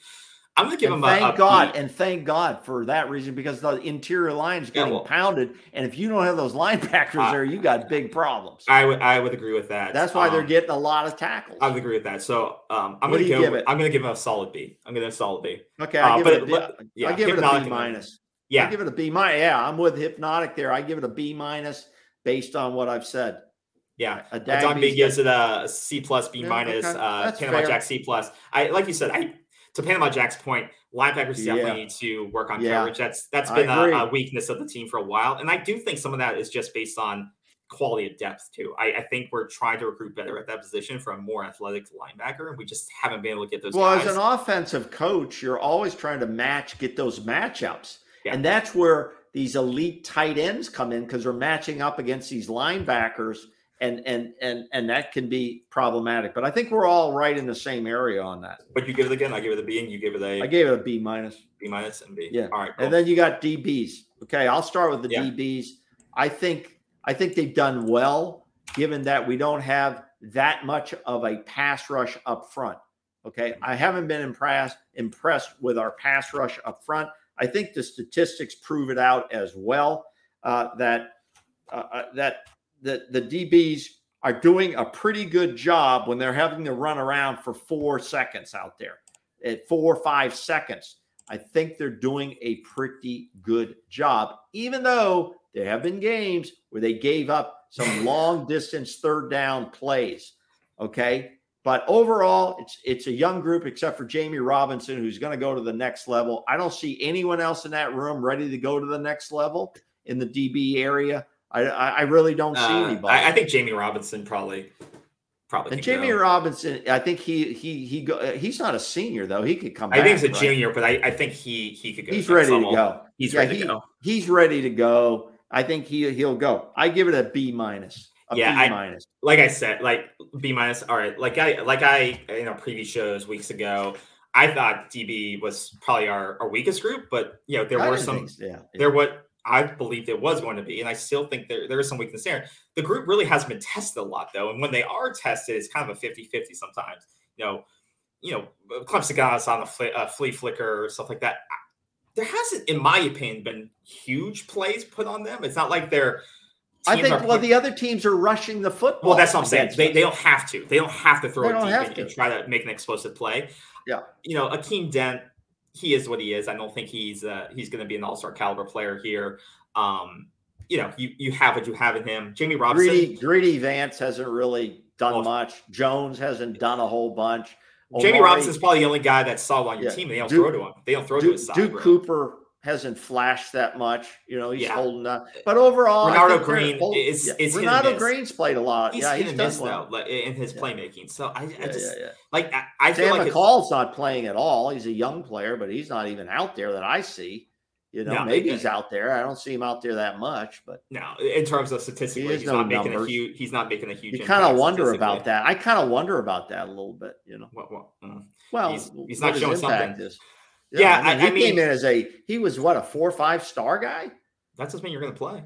I'm going to give and him thank a, thank God and thank God for that reason because the interior line is getting yeah, well, pounded, and if you don't have those linebackers uh, there, you got big problems. I would I would agree with that. That's why um, they're getting a lot of tackles. I would agree with that. So um, I'm going to give it. I'm to give him a solid B. I'm going to a solid B. Okay, I uh, give it. A B, yeah, I give it a B minus. Yeah, I give it a B minus. Yeah, I'm with Hypnotic there. I give it a B minus based on what I've said. Yeah, a Don B gives it a C plus B yeah, minus. Okay. Uh, Jack C plus. I like you said. I to Panama Jack's point, linebackers definitely need to work on yeah. coverage. That's that's been a, a, weakness of the team for a while, and I do think some of that is just based on quality of depth too. I, I think we're trying to recruit better at that position for a more athletic linebacker, and we just haven't been able to get those. Well, guys. as an offensive coach, you're always trying to match, get those matchups, yeah. and that's where these elite tight ends come in because they're matching up against these linebackers and and and and that can be problematic. But I think we're all right in the same area on that. But you give it again. I give it a B, and you give it a. I gave it a B minus. B minus and B. Yeah. All right. Cool. And then you got DBs. Okay, I'll start with the yeah. DBs. I think I think they've done well, given that we don't have that much of a pass rush up front. Okay, I haven't been impressed impressed with our pass rush up front. I think the statistics prove it out as well. Uh, that uh, uh that the, the DBs are doing a pretty good job when they're having to run around for four seconds out there, at four or five seconds. I think they're doing a pretty good job, even though there have been games where they gave up some long distance third down plays. Okay. But overall, it's it's a young group except for Jammie Robinson, who's going to go to the next level. I don't see anyone else in that room ready to go to the next level in the DB area. I I really don't see uh, anybody. I, I, think Jammie Robinson probably probably. And Jamie. Robinson, I think he he he go, uh, he's not a senior though. He could come. I think he's a right? junior, but I, I think he he could go. He's ready level. to go. He's yeah, ready he, to go. He's ready to go. I think he he'll go. I give it a B minus. yeah, B minus. Like I said, like B minus. All right, like I like I you know previous shows weeks ago. I thought DB was probably our, our weakest group, but you know there I were some. So. Yeah, there what I believed it was going to be, and I still think there, there is some weakness there. The group really hasn't been tested a lot, though, and when they are tested, it's kind of a 50-50 sometimes. You know, you know, Clemson guys on the fl- uh, flea flicker or stuff like that. there hasn't, in my opinion, been huge plays put on them. It's not like they're. I think well, the other teams are rushing the football. Well, that's what I'm saying. They, they don't have to. They don't have to throw it deep and, and try to make an explosive play. Yeah. You know, Akeem Dent, he is what he is. I don't think he's uh, he's going to be an all star caliber player here. Um, you know, you you have what you have in him. Jammie Robinson. Greedy, Greedy Vance hasn't really done Well- much. Jones hasn't done a whole bunch. Jamie Omari- Robinson's probably the only guy that's solid on your Yeah. team. They don't Duke- throw to him. They don't throw to Duke, his side. Duke. Cooper hasn't flashed that much. You know, he's Yeah. holding up. But overall, Renardo Green is- yeah, is Renardo. Green's played a lot. He's yeah, he's done miss well. though, like, in his Yeah. playmaking. So I, I just like I, I feel Sam like it's- McCall's not playing at all. He's a young player, but he's not even out there that I see. You know, No, maybe he's out there. I don't see him out there that much, but no in terms of statistically, he's no not making a huge. He's not making a huge. you kind of wonder about that. I kind of wonder about that a little bit. You know, What, what, mm. well, He's- he's not showing something. is. Yeah, I- he I came mean- in as a he was what a four or five star guy. That doesn't mean you're going to play.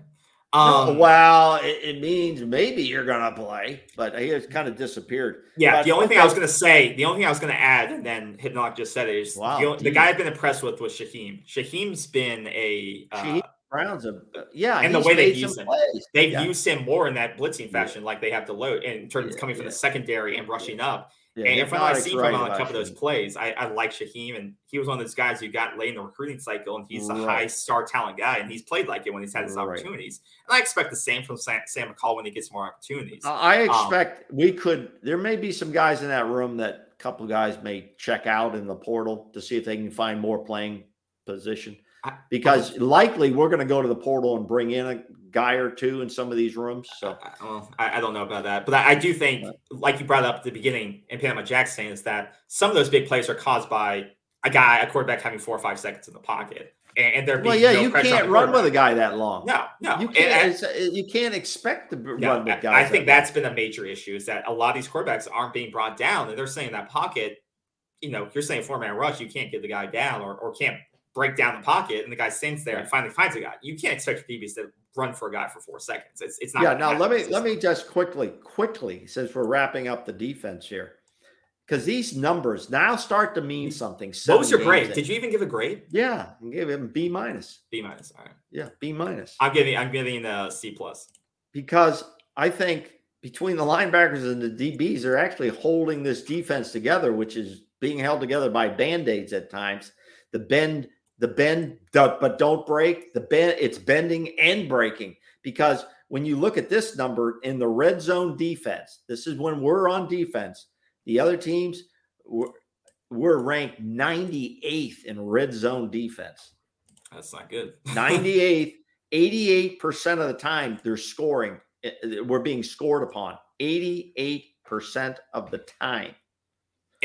No, Um, well, it, it means maybe you're gonna play, but he has kind of disappeared. yeah. but The only thing I was going to say, the only thing I was going to add, and then Hypnotic just said it is Wow, the, the guy I've been impressed with was Shyheim. Shyheim's been a. Uh, Shyheim Brown's, a, yeah, And the way they use him. plays. They've Yeah. used him more in that blitzing fashion, like they have to load in terms of Yeah, coming from the secondary and rushing up. Yeah, and from what I've seen right from him on a couple of those plays, I, I like Shyheim, and he was one of those guys you got late in the recruiting cycle, and he's a high star talent guy, and he's played like it when he's had his Right. opportunities. And I expect the same from Sam, Sam McCall when he gets more opportunities. I Um, expect we could. There may be some guys in that room that a couple of guys may check out in the portal to see if they can find more playing position. I- Because likely we're going to go to the portal and bring in a guy or two in some of these rooms. So I, well, I, I don't know about that, but I, I do think, like you brought up at the beginning, and Panama Jack saying is that some of those big plays are caused by a guy, a quarterback having four or five seconds in the pocket, and, and there well, yeah, no you can't run with a guy that long. No, no, You can't. uh, you can't expect to b- No, run with I- guys. I think long. that's been a major issue is that a lot of these quarterbacks aren't being brought down, and they're saying that pocket. You know, you're saying four man rush, you can't get the guy down or, or can't break down the pocket, and the guy stands there and finally finds a guy. You can't expect your DBs to run for a guy for four seconds. It's it's not. yeah. Now let me let me just quickly, quickly, since we're wrapping up the defense here, because these numbers now start to mean something. What was your grade? Did you even give a grade? Yeah, I gave him B minus. B minus. All right. Yeah, B minus. I'm giving I'm giving a C plus. because I think between the linebackers and the DBs, they're actually holding this defense together, which is being held together by band-aids at times. The bend, the bend, the- but don't break. The bend, it's bending and breaking. Because when you look at this number in the red zone defense, this is when we're on defense. The other teams, we're, we're ranked 98th in red zone defense. That's not good. 98th, 88% of the time they're scoring. eh, eh, We're being scored upon 88% of the time.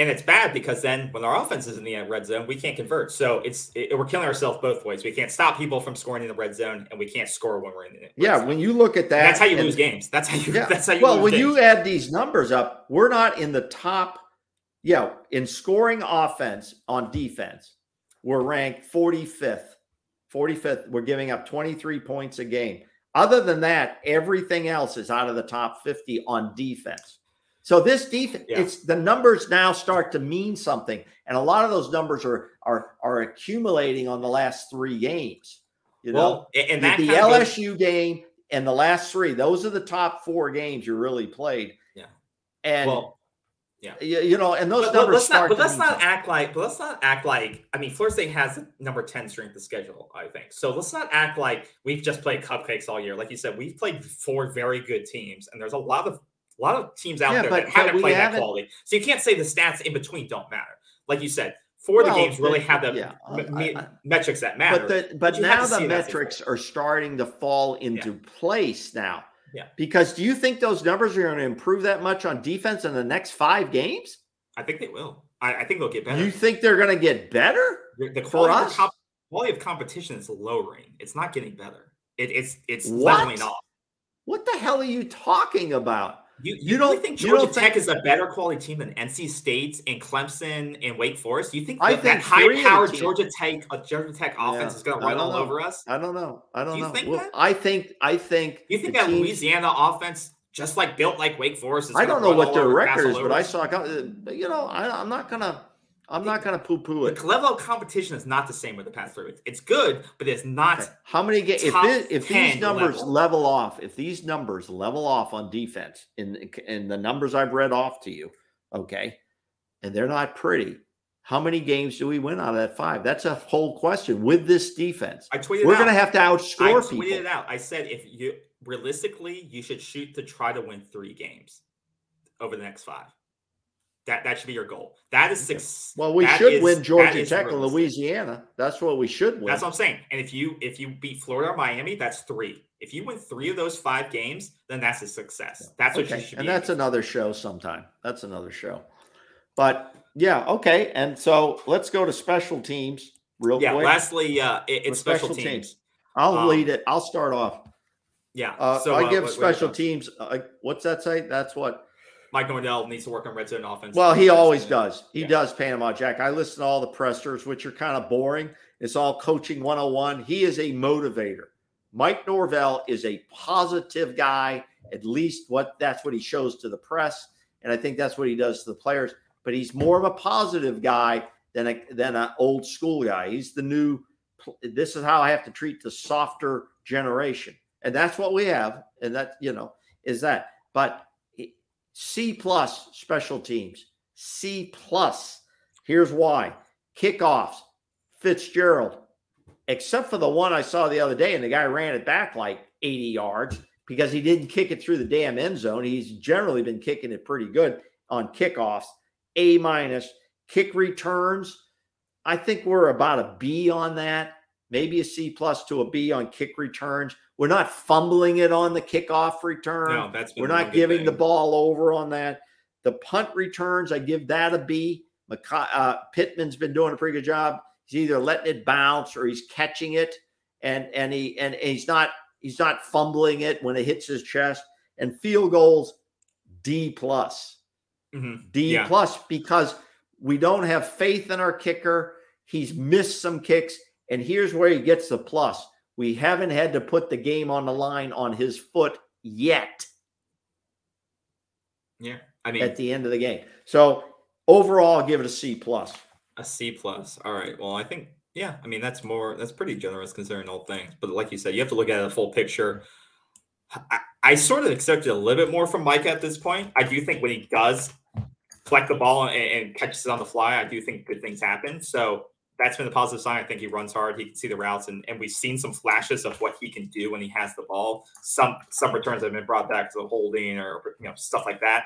And it's bad because then when our offense is in the red zone, we can't convert. So it's it, we're killing ourselves both ways. We can't stop people from scoring in the red zone, and we can't score when we're in the Yeah, zone. when you look at that, And that's how you and- lose games. That's how you. Yeah. That's how you. well, when games. you add these numbers up, we're not in the top. Yeah, in scoring offense on defense, we're ranked 45th. 45th, we're giving up 23 points a game. Other than that, everything else is out of the top 50 on defense. So this defense, Yeah. it's the numbers now start to mean something, and a lot of those numbers are are are accumulating on the last three games. You know, well, a- and the, the LSU game and the last three, those are the top four games you really played. Yeah. And well, you, you know, and those but, but numbers let's not. start But let's not something. act like. But let's not act like. I mean, Florida State has number ten strength of schedule. I think so. Let's not act like we've just played cupcakes all year. Like you said, we've played four very good teams, and there's a lot of a lot of teams out Yeah, there but- that haven't played that quality. So you can't say the stats in between don't matter. Like you said, four of Well, the games really have the yeah, me- I- I- metrics that matter. But the but have now the it as a metrics are starting to fall into place now. Yeah. Because do you think those numbers are going to improve that much on defense in the next five games? I think they will. I, I think they'll get better. You think they're going to get better? the the quality, of comp- quality of competition is lowering. It's not getting better. It, it's it's What? leveling off. What the hell are you talking about? You, You you, don't- think Georgia don't Tech think- is a better quality team than NC State and Clemson and Wake Forest? You think I that, think that three of the high-powered Georgia Tech uh, Georgia Tech offense Yeah, is going to run all over us? I don't know. I don't You know. think Well, that? I think I think You think that Louisiana offense, just like built like Wake Forest, is I don't know what their record is, but I saw. a uh, You know, I, I'm not gonna. I'm not going to poo-poo it. The level of competition is not the same with the past three weeks. It's good, but it's not. Okay. How many games? If, this, if these numbers level. level off, if these numbers level off on defense in in the numbers I've read off to you, okay, and they're not pretty. How many games do we win out of that five? That's a whole question with this defense. I tweeted. We're going to have to I outscore tweeted people. it out. I said if you realistically, you should shoot to try to win three games over the next five. That that should be your goal. That is six. Well, we should is- win Georgia Tech and. Louisiana. That's what we should win. That's what I'm saying. And if you if you beat Florida or Miami, that's three. If you win three of those five games, then that's a success. That's what you okay, should and that's another show sometime. That's another show. But yeah, okay. And so let's go to special teams real yeah. quick. Lastly, uh, it- it's special, special teams. teams. I'll um, lead it. I'll start off. Yeah. Uh, so I uh, give what- what special about- teams. Uh, what's that say? That's what. Mike Norvell needs to work on red zone offense. Well, he always does. He Yeah. does Panama Jack. I listen to all the pressers, which are kind of boring. It's all coaching 101. He is a motivator. Mike Norvell is a positive guy. At least what that's what he shows to the press, and I think that's what he does to the players. But he's more of a positive guy than a than an old school guy. He's the new. This is how I have to treat the softer generation, and that's what we have. And that you know is that. But C plus special teams. C plus. Here's why. Kickoffs. Fitzgerald. Except for the one I saw the other day, and the guy ran it back like 80 yards because he didn't kick it through the damn end zone. He's generally been kicking it pretty good on kickoffs. A minus. Kick returns. I think we're about a B on that. Maybe a C plus to a B on kick returns. We're not fumbling it on the kickoff return. No, that's We're not giving the ball over on that. The punt returns, I give that a B. McC- uh, Pittman's been doing a pretty good job. He's either letting it bounce or he's catching it, and and he and he's not he's not fumbling it when it hits his chest. And field goals, D plus, Mhm. D Yeah. plus because we don't have faith in our kicker. He's missed some kicks, and here's where he gets the plus. We haven't had to put the game on the line on his foot yet Yeah. I mean, at the end of the game. So overall, I'll give it a C plus. A C plus. All right. Well, I think yeah. I mean, that's more. That's pretty generous considering all things. But like you said, you have to look at the full picture. I, I sort of expected a little bit more from Mike at this point. I do think when he does collect the ball and, and catches it on the fly, I do think good things happen. So that's been the positive sign. I think he runs hard. He can see the routes, and, and we've seen some flashes of what he can do when he has the ball. Some some returns have been brought back to the holding or you know stuff like that.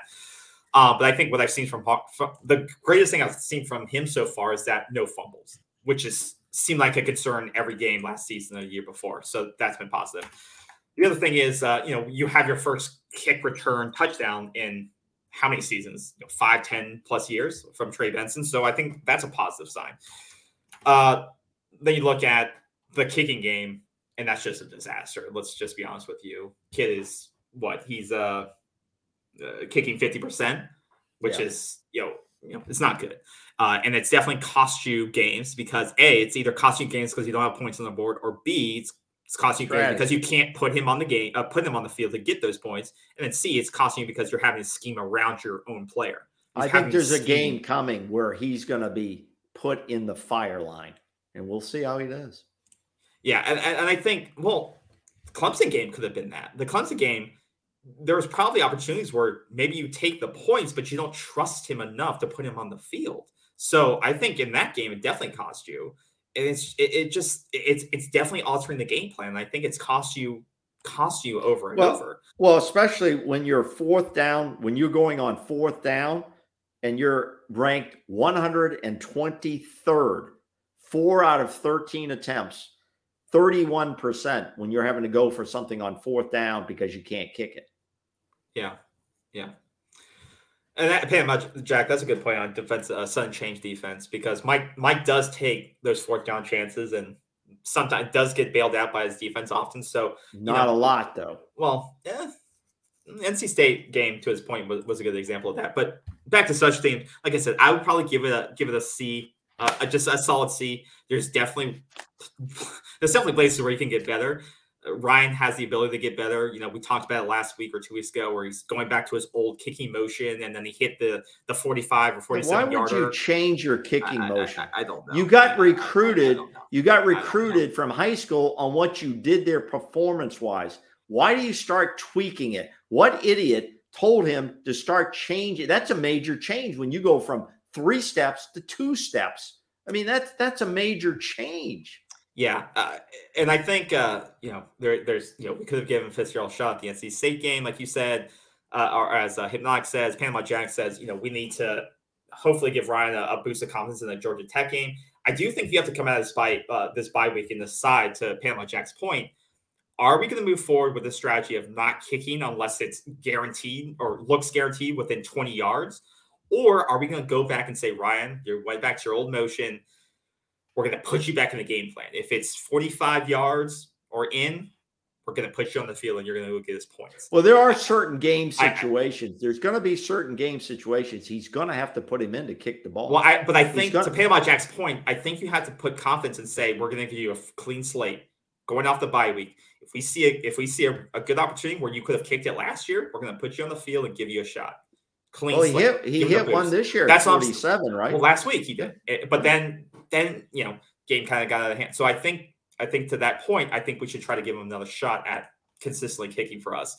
Uh, but I think what I've seen from, from the greatest thing I've seen from him so far is that no fumbles, which is seemed like a concern every game last season and the year before. So that's been positive. The other thing is, uh, you know, you have your first kick return touchdown in how many seasons? You know, five, ten plus years from Trey Benson. So I think that's a positive sign. Uh, then you look at the kicking game, and that's just a disaster. Let's just be honest with you. Kid is what he's uh, uh kicking fifty percent, which Yeah. is you know you know it's not good. Uh, and it's definitely cost you games because a it's either cost you games because you don't have points on the board, or b it's it's costing you games because you can't put him on the game, uh, put him on the field to get those points, and then c it's costing you because you're having to scheme around your own player. I think there's a game coming where he's going to be put in the fire line, and we'll see how he does. Yeah, and, and, I think well, Clemson game could have been that. The Clemson game, there was probably opportunities where maybe you take the points, but you don't trust him enough to put him on the field. So I think in that game, it definitely cost you. And it's it, it just it's it's definitely altering the game plan. And I think it's cost you cost you over and Well, over. Well, especially when you're fourth down, when you're going on fourth down and you're ranked 123rd, four out of 13 attempts, 31% when you're having to go for something on fourth down because you can't kick it. Yeah, yeah. And that, much, Jack, that's a good point on defense, uh, sudden change defense because Mike Mike does take those fourth down chances and sometimes does get bailed out by his defense often. So, Not a lot, though. well, yeah, NC State game to his point was, was a good example of that. But back to such teams, like I said, I would probably give it a give it a C, uh, just a solid C. There's definitely there's definitely places where you can get better. Ryan has the ability to get better. You know, we talked about it last week or two weeks ago, where he's going back to his old kicking motion, and then he hit the the forty five or forty seven Why would yarder. you change your kicking I- I- motion? I, I don't know. You got I- I- I- I recruited. You got recruited from high school on what you did there performance wise. Why do you start tweaking it? What idiot told him to start changing? That's a major change when you go from three steps to two steps. I mean, that's that's a major change. Yeah, uh, and I think uh, you know there, there's you know we could have given Fitzgerald a shot at the NC State game, like you said, uh, or as uh, Hypnotic says, Panama Jack says, you know we need to hopefully give Ryan a, a boost of confidence in the Georgia Tech game. I do think you have to come out of this bye uh, this bye week in the side to Panama Jack's point. Are we going to move forward with the strategy of not kicking unless it's guaranteed or looks guaranteed within 20 yards? Or are we going to go back and say, Ryan, you're went back to your old motion? we're going to put you back in the game plan. If it's 45 yards or in, we're going to put you on the field and you're going to get his points. Well, there are certain game I- I- situations. There's going to be certain game situations. He's going to have to put him in to kick the ball. Well, I, but I think to Panama Jack's point, I think you have to put confidence and say we're going to give you a clean slate going off the bye week. If we see a, if we see a, a good opportunity where you could have kicked it last year, we're going to put you on the field and give you a shot. Clean well, he hit he Give him a hit one this year. That's at what 47, right? Well, last week he did, Eh, but then then you know game kind of got out of hand. So I think I think to that point, I think we should try to give him another shot at consistently kicking for us.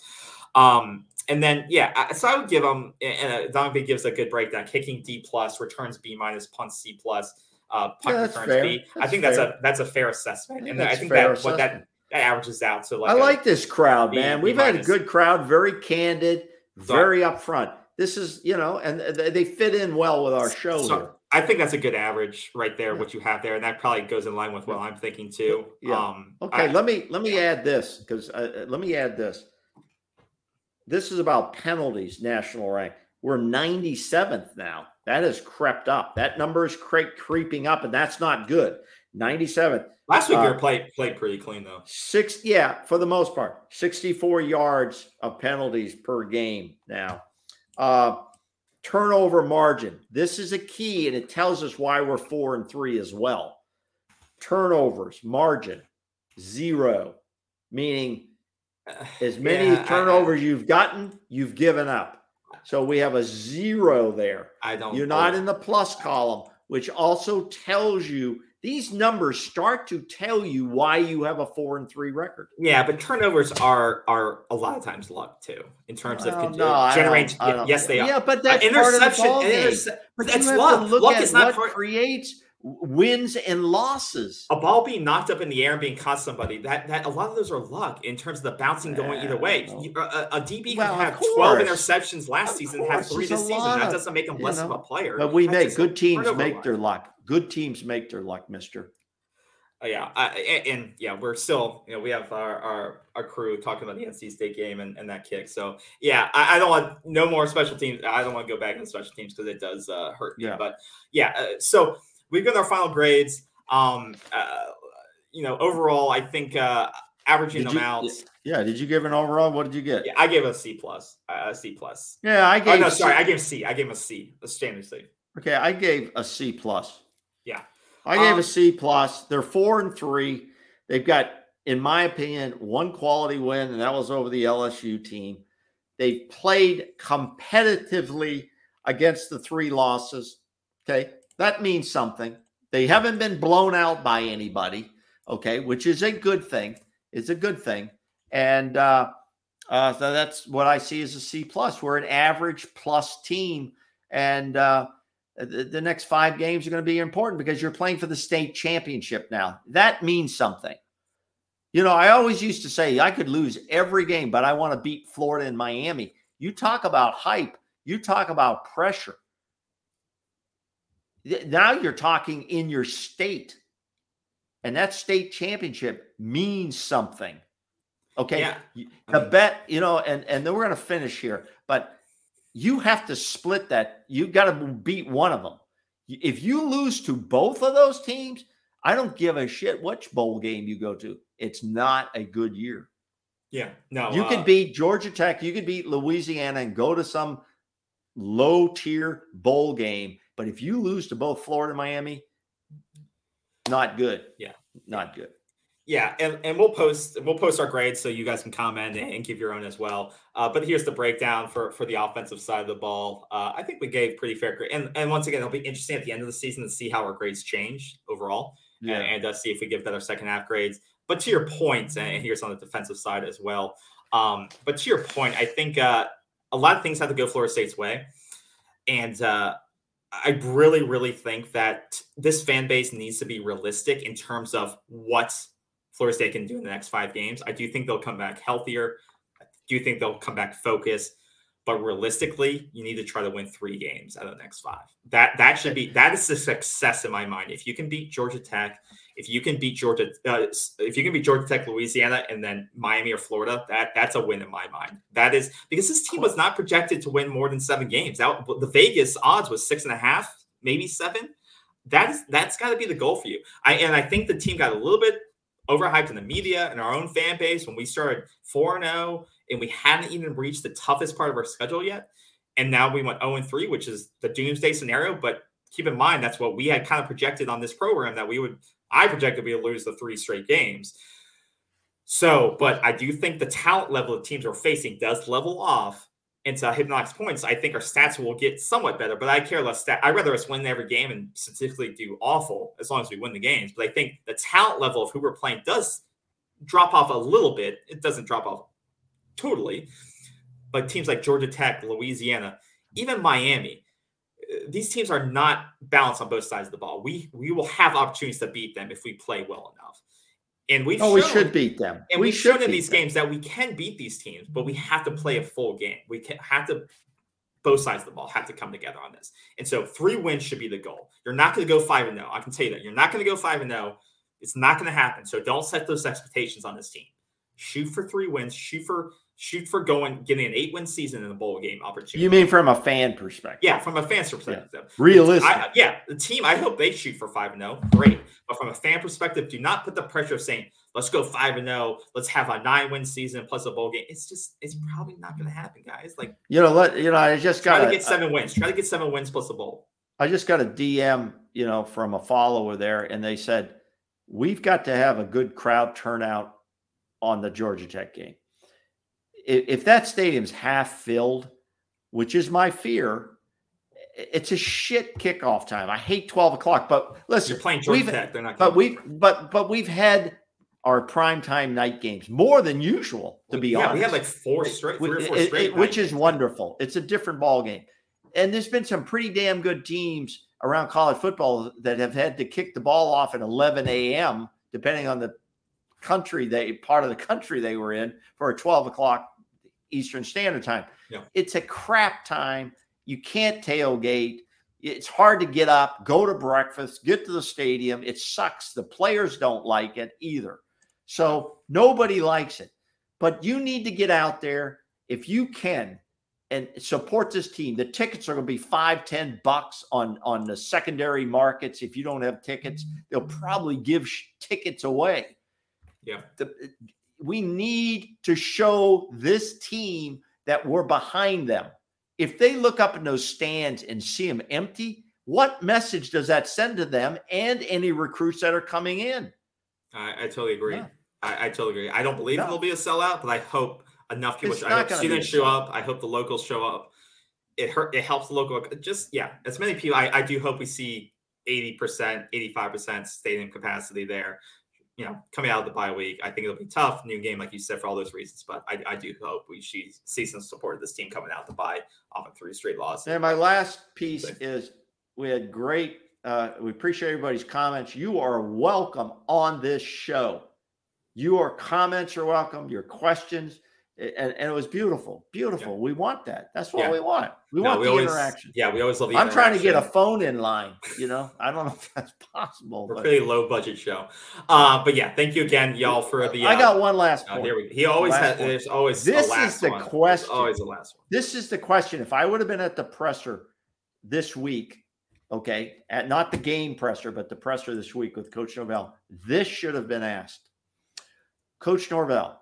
Um, and then yeah, so I would give him and uh, Donovan gives a good breakdown: kicking D plus, returns B minus, punts C plus, uh, punt Yeah, returns fair. B. I That's think that's a that's a fair assessment, and I think fair that what that assessment. That averages out to like I a- like this crowd, B- man. B We've had a good crowd, very candid, So- very upfront. This is, you know, and they fit in well with our show So here. I think that's a good average right there, Yeah. what you have there, and that probably goes in line with what I'm thinking too. Yeah. Um, Okay, I- let me let me add this because uh, uh, let me add this. This is about penalties, national rank. We're 97th now. That has crept up. That number is cre- creeping up, and that's not good. 97th. Last week uh, you were played played pretty clean though. Six, yeah, for the most part, 64 yards of penalties per game now. Uh, turnover margin. This is a key, and it tells us why we're four and three as well. Turnovers margin zero, meaning as many Yeah, I- I- turnovers you've gotten, you've given up. So we have a zero there. I don't. You're not in the plus column, which also tells you these numbers start to tell you why you have a four and three record. Yeah, but turnovers are are a lot of times luck too in terms of con- no, I generate. don't- I don't- yes, they are. Yeah, but Uh, that's part of the interception, ball game. interce- but that's luck. Luck is not what part. creates wins and losses. A ball being knocked up in the air and being caught somebody that that a lot of those are luck in terms of the bouncing going either way. A, a DB well, can have twelve interceptions last Of season, have three this season. lot That doesn't make them you less know, of a player. But we make good teams make their luck. Good teams make their luck, Mister. Uh, yeah, I, and, and yeah, we're still, you know, we have our our, our crew talking about the NC State game and, and that kick. So yeah, I, I don't want no more special teams. I don't want to go back into special teams because it does uh, hurt me. Yeah. But yeah, uh, so we've got our final grades. Um, uh, you know, overall, I think uh, averaging Did them you- out. Yeah. Did you give an overall? What did you get? Yeah, I gave a C plus. Uh, a C plus. Yeah, I Oh gave. no, C- sorry, I gave C. I gave a C, a standard C. Okay, I gave a C plus. Yeah. I gave Um, a C plus. They're four and three. They've got, in my opinion, one quality win, and that was over the LSU team. They've played competitively against the three losses. Okay, that means something. They haven't been blown out by anybody. Okay, which is a good thing. It's a good thing, and uh, uh, so that's what I see as a C plus. We're an average plus team, and uh, the, the next five games are going to be important because you're playing for the state championship now. That means something. You know, I always used to say I could lose every game, but I want to beat Florida and Miami. You talk about hype, you talk about pressure. Now you're talking in your state, and that state championship means something. Okay. Yeah. The bet, you know, and and then we're going to finish here, but you have to split that. You got to beat one of them. If you lose to both of those teams, I don't give a shit which bowl game you go to. It's not a good year. Yeah, no, you uh, could beat Georgia Tech, you could beat Louisiana and go to some low tier bowl game. But if you lose to both Florida and Miami, not good. Yeah. Not good. Yeah, and, and we'll post we'll post our grades so you guys can comment and, and give your own as well. Uh, but here's the breakdown for for the offensive side of the ball. Uh, I think we gave pretty fair grade, and and once again, it'll be interesting at the end of the season to see how our grades change overall, Yeah. and, and uh, see if we give better second half grades. But to your point, and here's on the defensive side as well. Um, but to your point, I think uh, a lot of things have to go Florida State's way, and uh, I really, really think that this fan base needs to be realistic in terms of what Florida State can do in the next five games. I do think they'll come back healthier. I do think they'll come back focused. But realistically, you need to try to win three games out of the next five. That that should be that is a success in my mind. If you can beat Georgia Tech, if you can beat Georgia, uh, if you can beat Georgia Tech, Louisiana, and then Miami or Florida, that that's a win in my mind. That is because this team was not projected to win more than seven games. That the Vegas odds was six and a half, maybe seven. That's that's got to be the goal for you. I and I think the team got a little bit overhyped in the media and our own fan base when we started 4 0 and we hadn't even reached the toughest part of our schedule yet. And now we went 0 3, which is the doomsday scenario. But keep in mind, that's what we had kind of projected on this program that we would, I projected we would lose the three straight games. So, but I do think the talent level of teams we're facing does level off. And to Hypnotic's points, I think our stats will get somewhat better, but I care less. Stat- I'd rather us win every game and statistically do awful as long as we win the games. But I think the talent level of who we're playing does drop off a little bit. It doesn't drop off totally. But teams like Georgia Tech, Louisiana, even Miami, these teams are not balanced on both sides of the ball. We we will have opportunities to beat them if we play well enough. And we've Oh, we should beat them. and we we've should shown in these them. games that we can beat these teams, but we have to play a full game. We can, have to, both sides of the ball have to come together on this. And so three wins should be the goal. You're not going to go five and zero. I can tell you that. You're not going to go five and zero. It's not going to happen. So don't set those expectations on this team. Shoot for three wins. Shoot for shoot for going getting an eight win season in a bowl game opportunity. You mean from a fan perspective? yeah, from a fan's perspective. Realistic. I, yeah, the team. I hope they shoot for five and zero. Great, but from a fan perspective, do not put the pressure of saying, "Let's go five and zero. Let's have a nine win season plus a bowl game." It's just, it's probably not going to happen, guys. Like, you know, let you know, I just got to get seven wins. Try to get seven wins plus a bowl. I just got a DM, you know, from a follower there, and they said we've got to have a good crowd turnout on the Georgia Tech game. If, if that stadium's half filled, which is my fear, it's a shit kickoff time. I hate twelve o'clock, but listen, You're playing Georgia Tech. They're not. but we've but but we've had our primetime night games more than usual, to be yeah, honest. we had like four straight, three or four it- straight, it- which is wonderful. It's a different ball game, and there's been some pretty damn good teams around college football that have had to kick the ball off at 11 a.m. depending on the country they part of the country they were in for a 12 o'clock Eastern Standard Time. Yeah. It's a crap time. You can't tailgate. It's hard to get up, go to breakfast, get to the stadium. It sucks. The players don't like it either. So nobody likes it. But you need to get out there if you can and support this team. The tickets are going to be five, ten bucks on on the secondary markets. If you don't have tickets, they'll probably give sh- tickets away. Yeah. The, we need to show this team that we're behind them. If they look up in those stands and see them empty, what message does that send to them and any recruits that are coming in? I, I totally agree. No. I, I totally agree. I don't believe No. it'll be a sellout, but I hope enough people. I hope gonna be a students show up. I hope the locals show up. It hurt. It helps the local. Just yeah, as many people. I, I do hope we see eighty percent, eighty five percent stadium capacity there. You know, coming out of the bye week, I think it'll be tough. New game, like you said, for all those reasons. But I, I do hope we see, see some support of this team coming out of the bye off of three straight losses. And my last piece Thanks. is we had great, uh, we appreciate everybody's comments. You are welcome on this show. Your comments are welcome, your questions. And, and it was beautiful, beautiful. We want that. That's what Yeah. we want. We No, want we the always- interaction. Yeah, we always love the I'm trying to get a phone in line. You know, I don't know if that's possible. We're But pretty low budget show. Uh, but yeah, thank you again, y'all, for the. Uh, I got one last uh, point. here we go. He always Last has. one. There's always This is the one. There's question. Always the last one. This is the question. If I would have been at the presser this week, okay, at not the game presser, but the presser this week with Coach Norvell, this should have been asked. Coach Norvell,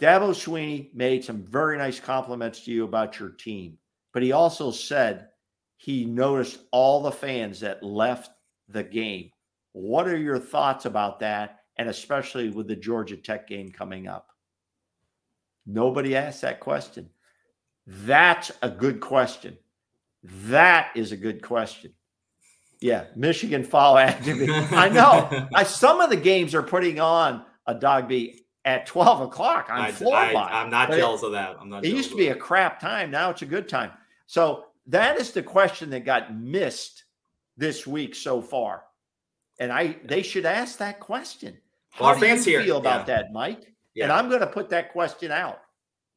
Dabo Swinney made some very nice compliments to you about your team, but he also said he noticed all the fans that left the game. What are your thoughts about that? and especially with the Georgia Tech game coming up? Nobody asked that question. That's a good question. That is a good question. Yeah, Michigan fall active. I know. I, some of the games are putting on a dog beat at 12 o'clock. I'm I, floored I, by I, am not But it- jealous of that. I'm not. It used to be a crap time. Now it's a good time. So that is the question that got missed this week so far. And I they should ask that question. How Well, do you here- feel about yeah. that, Mike? And I'm going to put that question out.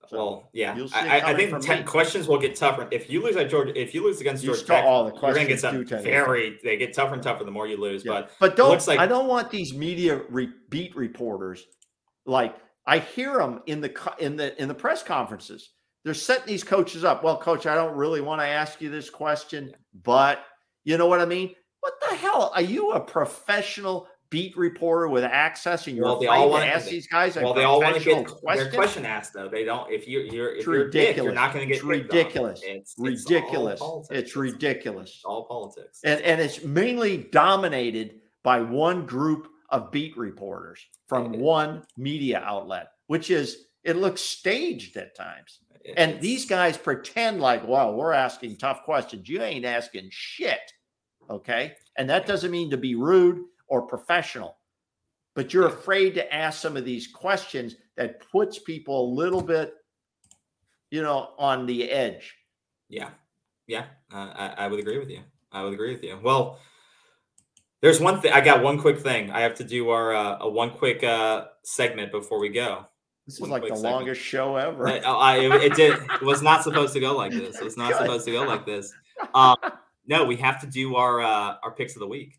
So Well, yeah, it I, I- think me. questions will get tougher. If you lose at Georgia, if you lose against You Georgia Tech, all the you're going to get questions some do tend to- very. They get tougher and tougher the more you lose. Yeah. But But don't looks like- I don't want these media re- beat reporters like I hear them in the in the in the press conferences. They're setting these coaches up. Well, coach, I don't really want to ask you this question, but you know what I mean? What the hell? Are you a professional beat reporter with access and you're Well, they all wanna- ask these guys well, they all want to get their question? question asked though. They don't. If you you're if It's you're a dick, you're not going to get It's ridiculous. It's, it's ridiculous. It's ridiculous. all politics. and and it's mainly dominated by one group of beat reporters from one media outlet which is it looks staged at times. And these guys pretend like well we're asking tough questions. You ain't asking shit. Okay? And that doesn't mean to be rude or professional but you're afraid to ask some of these questions that puts people a little bit you know on the edge. Yeah, yeah, uh, I, I would agree with you. I would agree with you. Well, there's one thing. I got one quick thing. I have to do our uh, a one quick uh, segment before we go. this is like the segment. longest show ever I, I, it did. It was not supposed to go like this. It was not supposed to go like this. Um, no, we have to do our uh, our picks of the week.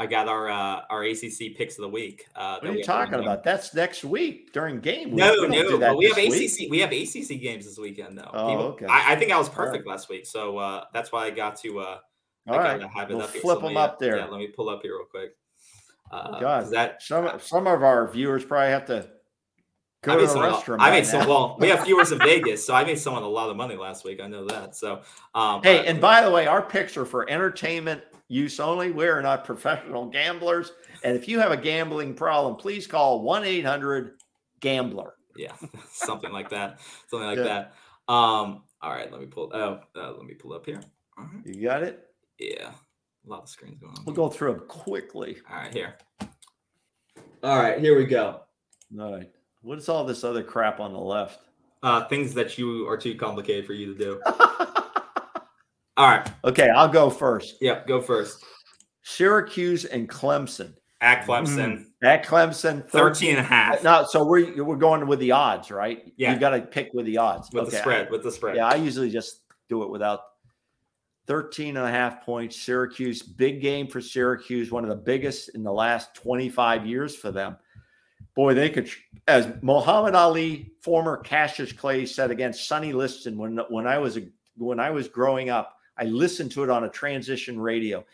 I got our uh, our ACC picks of the week. Uh, what are you talking about? That's next week during game week. No, We do no, but we have week. ACC. We have ACC games this weekend, though. Oh, People- okay. I, I think I was All right. perfect last week, so uh, that's why I got to. All have we'll flip them up there. Yeah, let me pull up here real quick. Uh, 'cause God, that some some of our viewers probably have to go I to made the someone. restroom. I made some. Well, we have viewers in Vegas, so I made someone a lot of money last week. I know that. So, um, Hey, and by the way, our picks are for entertainment use only. We are not professional gamblers. And if you have a gambling problem, please call 1 800 Gambler. yeah, something like that. Something like Yeah. that. Um, all right, let me pull. Oh, uh, let me pull up here. All right. You got it? Yeah, a lot of screens going on. We'll go through them quickly. All right, here. All right, here we go. All right. What is all this other crap on the left? Uh, things that you are too complicated for you to do. All right. okay, I'll go first. Yep. Go first. Syracuse and Clemson. At Clemson, At Clemson, 13 and a half No, so we're we're going with the odds, right? Yeah. You got to pick with the odds. with the spread. With the spread. Yeah, I usually just do it without 13 and a half points. Syracuse, big game for Syracuse, one of the biggest in the last 25 years for them. Boy, they could, as Muhammad Ali, former Cassius Clay, said against Sonny Liston when when I was a, when I was growing up, I listened to it on a transistor radio.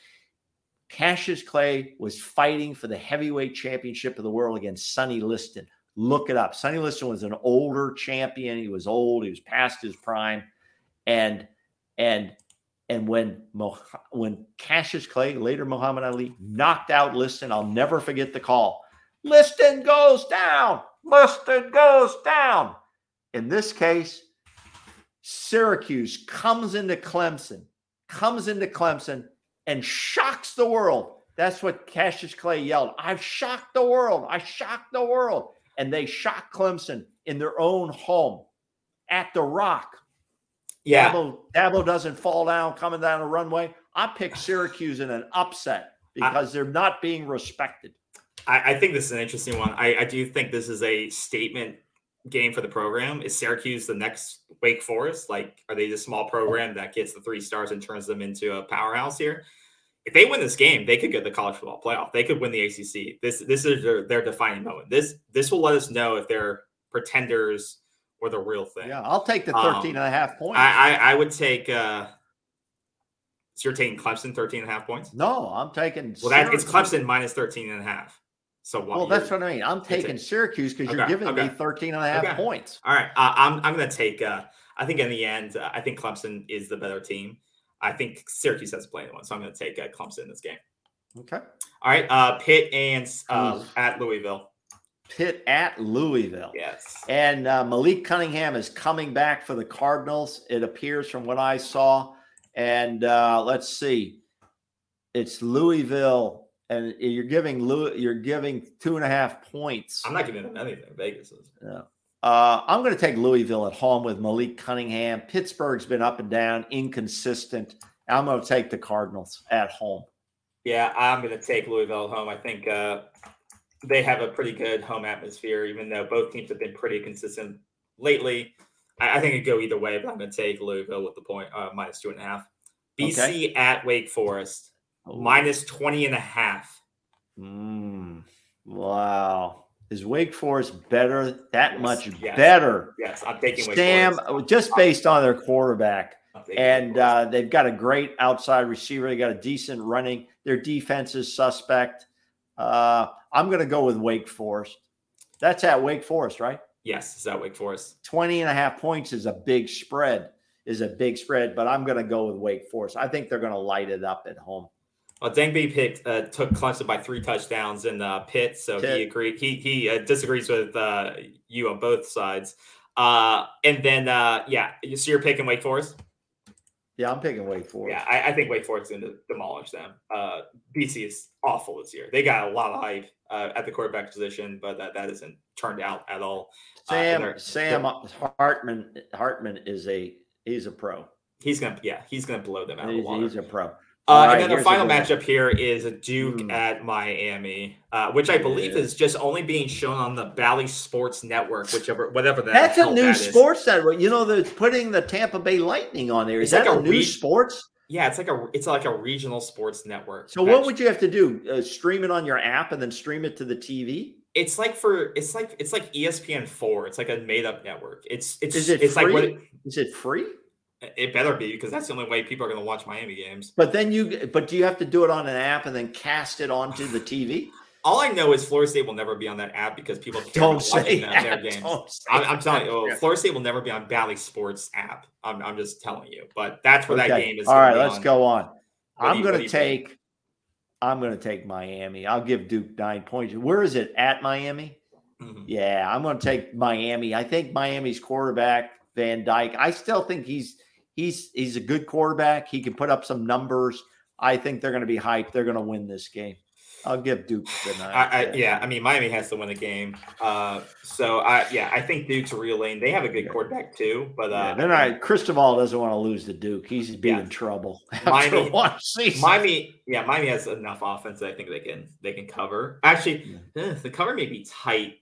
Cassius Clay was fighting for the heavyweight championship of the world against Sonny Liston. Look it up. Sonny Liston was an older champion. He was old. He was past his prime, and and and when Mo- when Cassius Clay, later Muhammad Ali, knocked out Liston, I'll never forget the call. Liston goes down. Liston goes down. In this case, Syracuse comes into Clemson, comes into Clemson and shocks the world. That's what Cassius Clay yelled. I've shocked the world. I shocked the world. And they shocked Clemson in their own home at the Rock. Yeah. Dabo, Dabo doesn't fall down coming down the runway. I pick Syracuse in an upset because they're not being respected. I, I think this is an interesting one. I, I do think this is a statement game for the program. Is Syracuse the next Wake Forest? Like, are they the small program that gets the three stars and turns them into a powerhouse here? If they win this game, they could get the college football playoff. They could win the ACC. This this is their, their defining moment. This this will let us know if they're pretenders or the real thing. Yeah, I'll take the Um, 13 and a half points. I, I I would take. uh So you're taking Clemson 13 and a half points. no, I'm taking Well, that it's Clemson minus 13 and a half. So what? Well, that's what I mean. I'm taking Syracuse because you're Okay, giving me okay. 13 and a half Okay. points. All right, uh, I'm I'm gonna take. Uh, I think in the end, uh, I think Clemson is the better team. I think Syracuse has to play one, so I'm gonna take uh, Clemson in this game. Okay. All right. Uh, Pitt and uh, at Louisville. Pitt at Louisville. Yes. And uh, Malik Cunningham is coming back for the Cardinals. It appears from what I saw. And uh, let's see, it's Louisville, and you're giving Louis, you're giving two and a half points. I'm not giving them anything. Vegas is. Yeah. Uh, I'm going to take Louisville at home with Malik Cunningham. Pittsburgh's been up and down, inconsistent. I'm going to take the Cardinals at home. Yeah, I'm going to take Louisville at home. I think uh, they have a pretty good home atmosphere, even though both teams have been pretty consistent lately. I, I think it'd go either way, but I'm going to take Louisville with the point uh, minus two and a half. BC Okay. at Wake Forest minus 20 and a half. Mm, wow. Is Wake Forest better? That Yes, much yes. better. Yes, I'm taking Wake Sam, Forest. just based on their quarterback. I'm taking Wake And uh, they've got a great outside receiver. They got a decent running. Their defense is suspect. Uh, I'm going to go with Wake Forest. That's at Wake Forest, right? yes, is that Wake Forest? 20 and a half points is a big spread, is a big spread, but I'm going to go with Wake Forest. I think they're going to light it up at home. Well, Dengby picked uh, took Clemson by three touchdowns in the Pitt, so Pitt. he agreed. He he uh, disagrees with uh, you on both sides. Uh, and then uh, yeah, so you're picking Wake Forest. Yeah, I'm picking Wake Forest. Yeah, I, I think Wake Forest is going to demolish them. Uh, BC is awful this year. They got a lot of hype uh, at the quarterback position, but that, that hasn't turned out at all. Uh, Sam they're- Sam Hartman Hartman is a he's a pro. He's gonna yeah, he's gonna blow them out He's, he's a pro. Uh, All and then the final matchup here is a Duke Hmm. at Miami, uh, which I believe Yeah. is just only being shown on the Bally Sports Network, whichever whatever that. That's a new that sports network. You know, they're putting the Tampa Bay Lightning on there. Is It's that like a a new sports? Yeah, it's like a it's like a regional sports network. So what would you have to do? Uh, stream it on your app and then stream it to the TV? it's like for it's like it's like ESPN four. It's like a made up network. It's it's Is it it's like what free? Is it free? It, better be because that's the only way people are going to watch Miami games. But then you, but do you have to do it on an app and then cast it onto the TV? All I know is Florida State will never be on that app because people care Don't say them, their that. games. I'm, I'm telling you, that. oh, Florida State will never be on Bally Sports app. I'm, I'm just telling you. But that's where that Okay. game is. All right, let's on. go on. What I'm going to you think? take. I'm going to take Miami. I'll give Duke nine points. Where is it at Miami? Mhm. Yeah, I'm going to take Miami. I think Miami's quarterback Van Dyke. I still think he's he's he's a good quarterback. He can put up some numbers. I think they're going to be hyped. They're going to win this game. I'll give Duke the nine. I, I, yeah, I mean Miami has to win the game. Uh, so I yeah, I think Duke's reeling. They have a good Yeah. quarterback too, but uh, Yeah, they're not. Cristobal doesn't want to lose to Duke. He's be Yeah. in trouble Miami-. Miami, yeah, Miami has enough offense that I think they can they can cover. Actually, eh, the cover may be tight.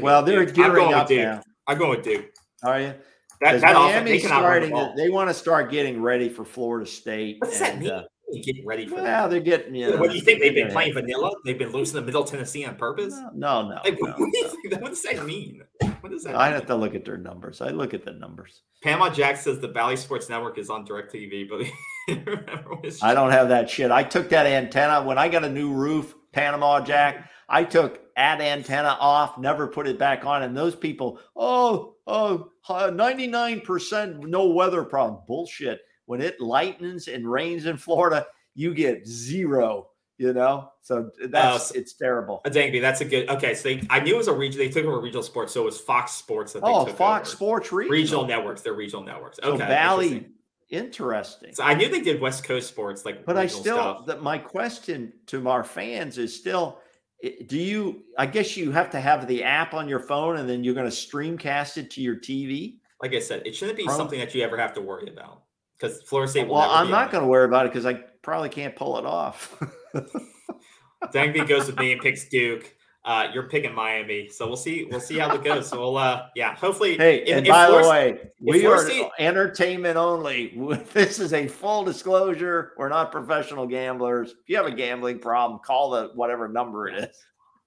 Well, they're Duke. Gearing up Duke. now. I'm going with Duke. Are you? That, Because that offense, they Miami's the starting. To, ball. they want to start getting ready for Florida State. What does that mean? uh, Get ready for that. they're getting. You know, what do you think? They've been they're- playing vanilla? They've been losing to Middle Tennessee on purpose? No, no, no. Like, no, what, no. think? what does that mean? What does that I mean? have to look at their numbers. I look at the numbers. Panama Jack says the Bally Sports Network is on DirecTV, but I don't have that shit. I took that antenna when I got a new roof, Panama Jack. I took that antenna off, never put it back on. And those people, oh, oh, 99% no weather problem. Bullshit. When it lightens and rains in Florida, you get zero, you know? So that's, oh, so- it's terrible. Uh, a Dangby. That's a good. Okay, so they, I knew it was a region. They took over regional sports, so it was Fox Sports that they Oh, took Fox over. Sports regional. regional networks. They're regional networks. So Okay, Bally, interesting. So I knew they did West Coast sports, like. But I still, stuff. that my question to our fans is still, do you? I guess you have to have the app on your phone, and then you're going to streamcast it to your TV. like I said, it shouldn't be something that you ever have to worry about because Florida State will. Well, I'm not going to worry about it because I probably can't pull it off. Dangby goes with me and picks Duke. Uh, you're picking Miami, so we'll see. We'll see how it goes. So we'll, uh, yeah, hopefully. hey, if- and if by the way, we are entertainment only. This is a full disclosure. We're not professional gamblers. If you have a gambling problem, call the whatever number it is.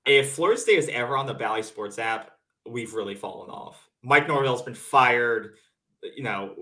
if Florida State is ever on the Bally Sports app, we've really fallen off. Mike Norvell's been fired. You know,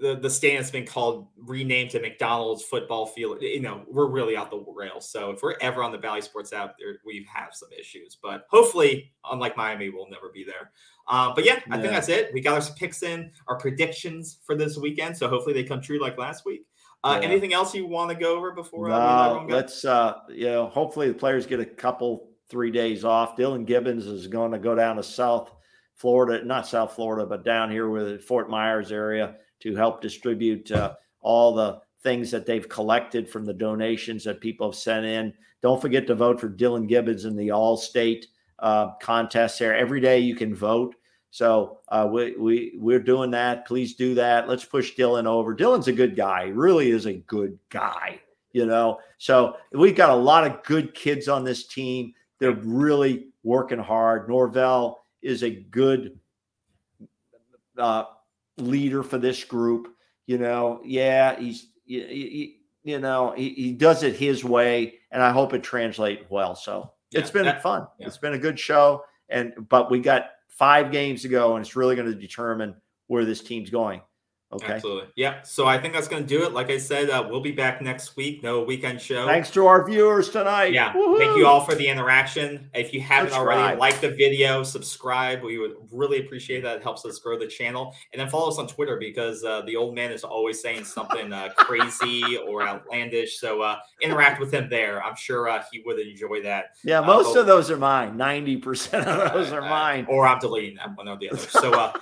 the the stadium's been called renamed to McDonald's football field. You know, we're really out the rails. So if we're ever on the Bally Sports app, there we have some issues. But hopefully, unlike Miami, we'll never be there. Um, but yeah, I think that's it. We got our picks in, our predictions for this weekend. So hopefully they come true like last week. Uh, Yeah. Anything else you want to go over before? uh, No, go? let's uh you know, hopefully the players get a couple three days off. Dillan Gibbons is going to go down to South Florida, not South Florida, but down here with Fort Myers area to help distribute uh, all the things that they've collected from the donations that people have sent in. Don't forget to vote for Dillan Gibbons in the Allstate uh, contest. There every day you can vote. So uh, we we we're doing that. Please do that. Let's push Dillan over. Dillan's a good guy. He really is a good guy. You know. So we've got a lot of good kids on this team. They're really working hard. Norvell is a good uh, leader for this group. You know, yeah, he's you, know he, he does it his way, and I hope it translates well. So it's been that- fun. yeah. It's been a good show, and but we got five games to go, and it's really going to determine where this team's going. Okay. Absolutely. Yeah. So I think that's going to do it. Like I said, uh, we'll be back next week. No weekend show. Thanks to our viewers tonight. Yeah. Woohoo! Thank you all for the interaction. If you haven't already, like the video, subscribe. We would really appreciate that. It helps us grow the channel. And then follow us on Twitter because uh, the old man is always saying something uh, crazy or outlandish. So uh, interact with him there. I'm sure uh, he would enjoy that. Yeah, Uh, most of those are mine. Ninety percent of those are mine. Or I'm deleting that one or the other. So,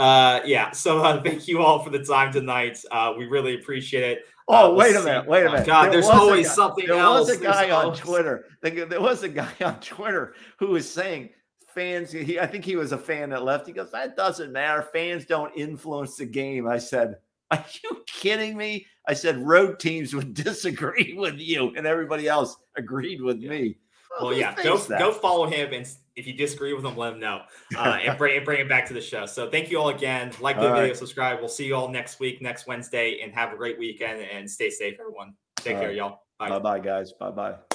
uh, yeah. So uh, thank you all for the time tonight. Uh, we really appreciate it. Oh, Uh, wait a minute. Wait a Oh, minute. God, There there's always guy- something There else. was a There's guy on always- Twitter. There there was a guy on Twitter who was saying fans. He, I think he was a fan that left. He goes, "That doesn't matter. Fans don't influence the game." I said, "Are you kidding me?" I said, "Road teams would disagree with you, and everybody else agreed with me." Well, who yeah, go that? go follow him, and if you disagree with them, let them know, uh, and bring and bring it back to the show. So thank you all again. Like the All video, right. subscribe. We'll see you all next week, next Wednesday, and have a great weekend and stay safe, everyone. Take All care, right. y'all. Bye. Bye bye, guys. Bye bye.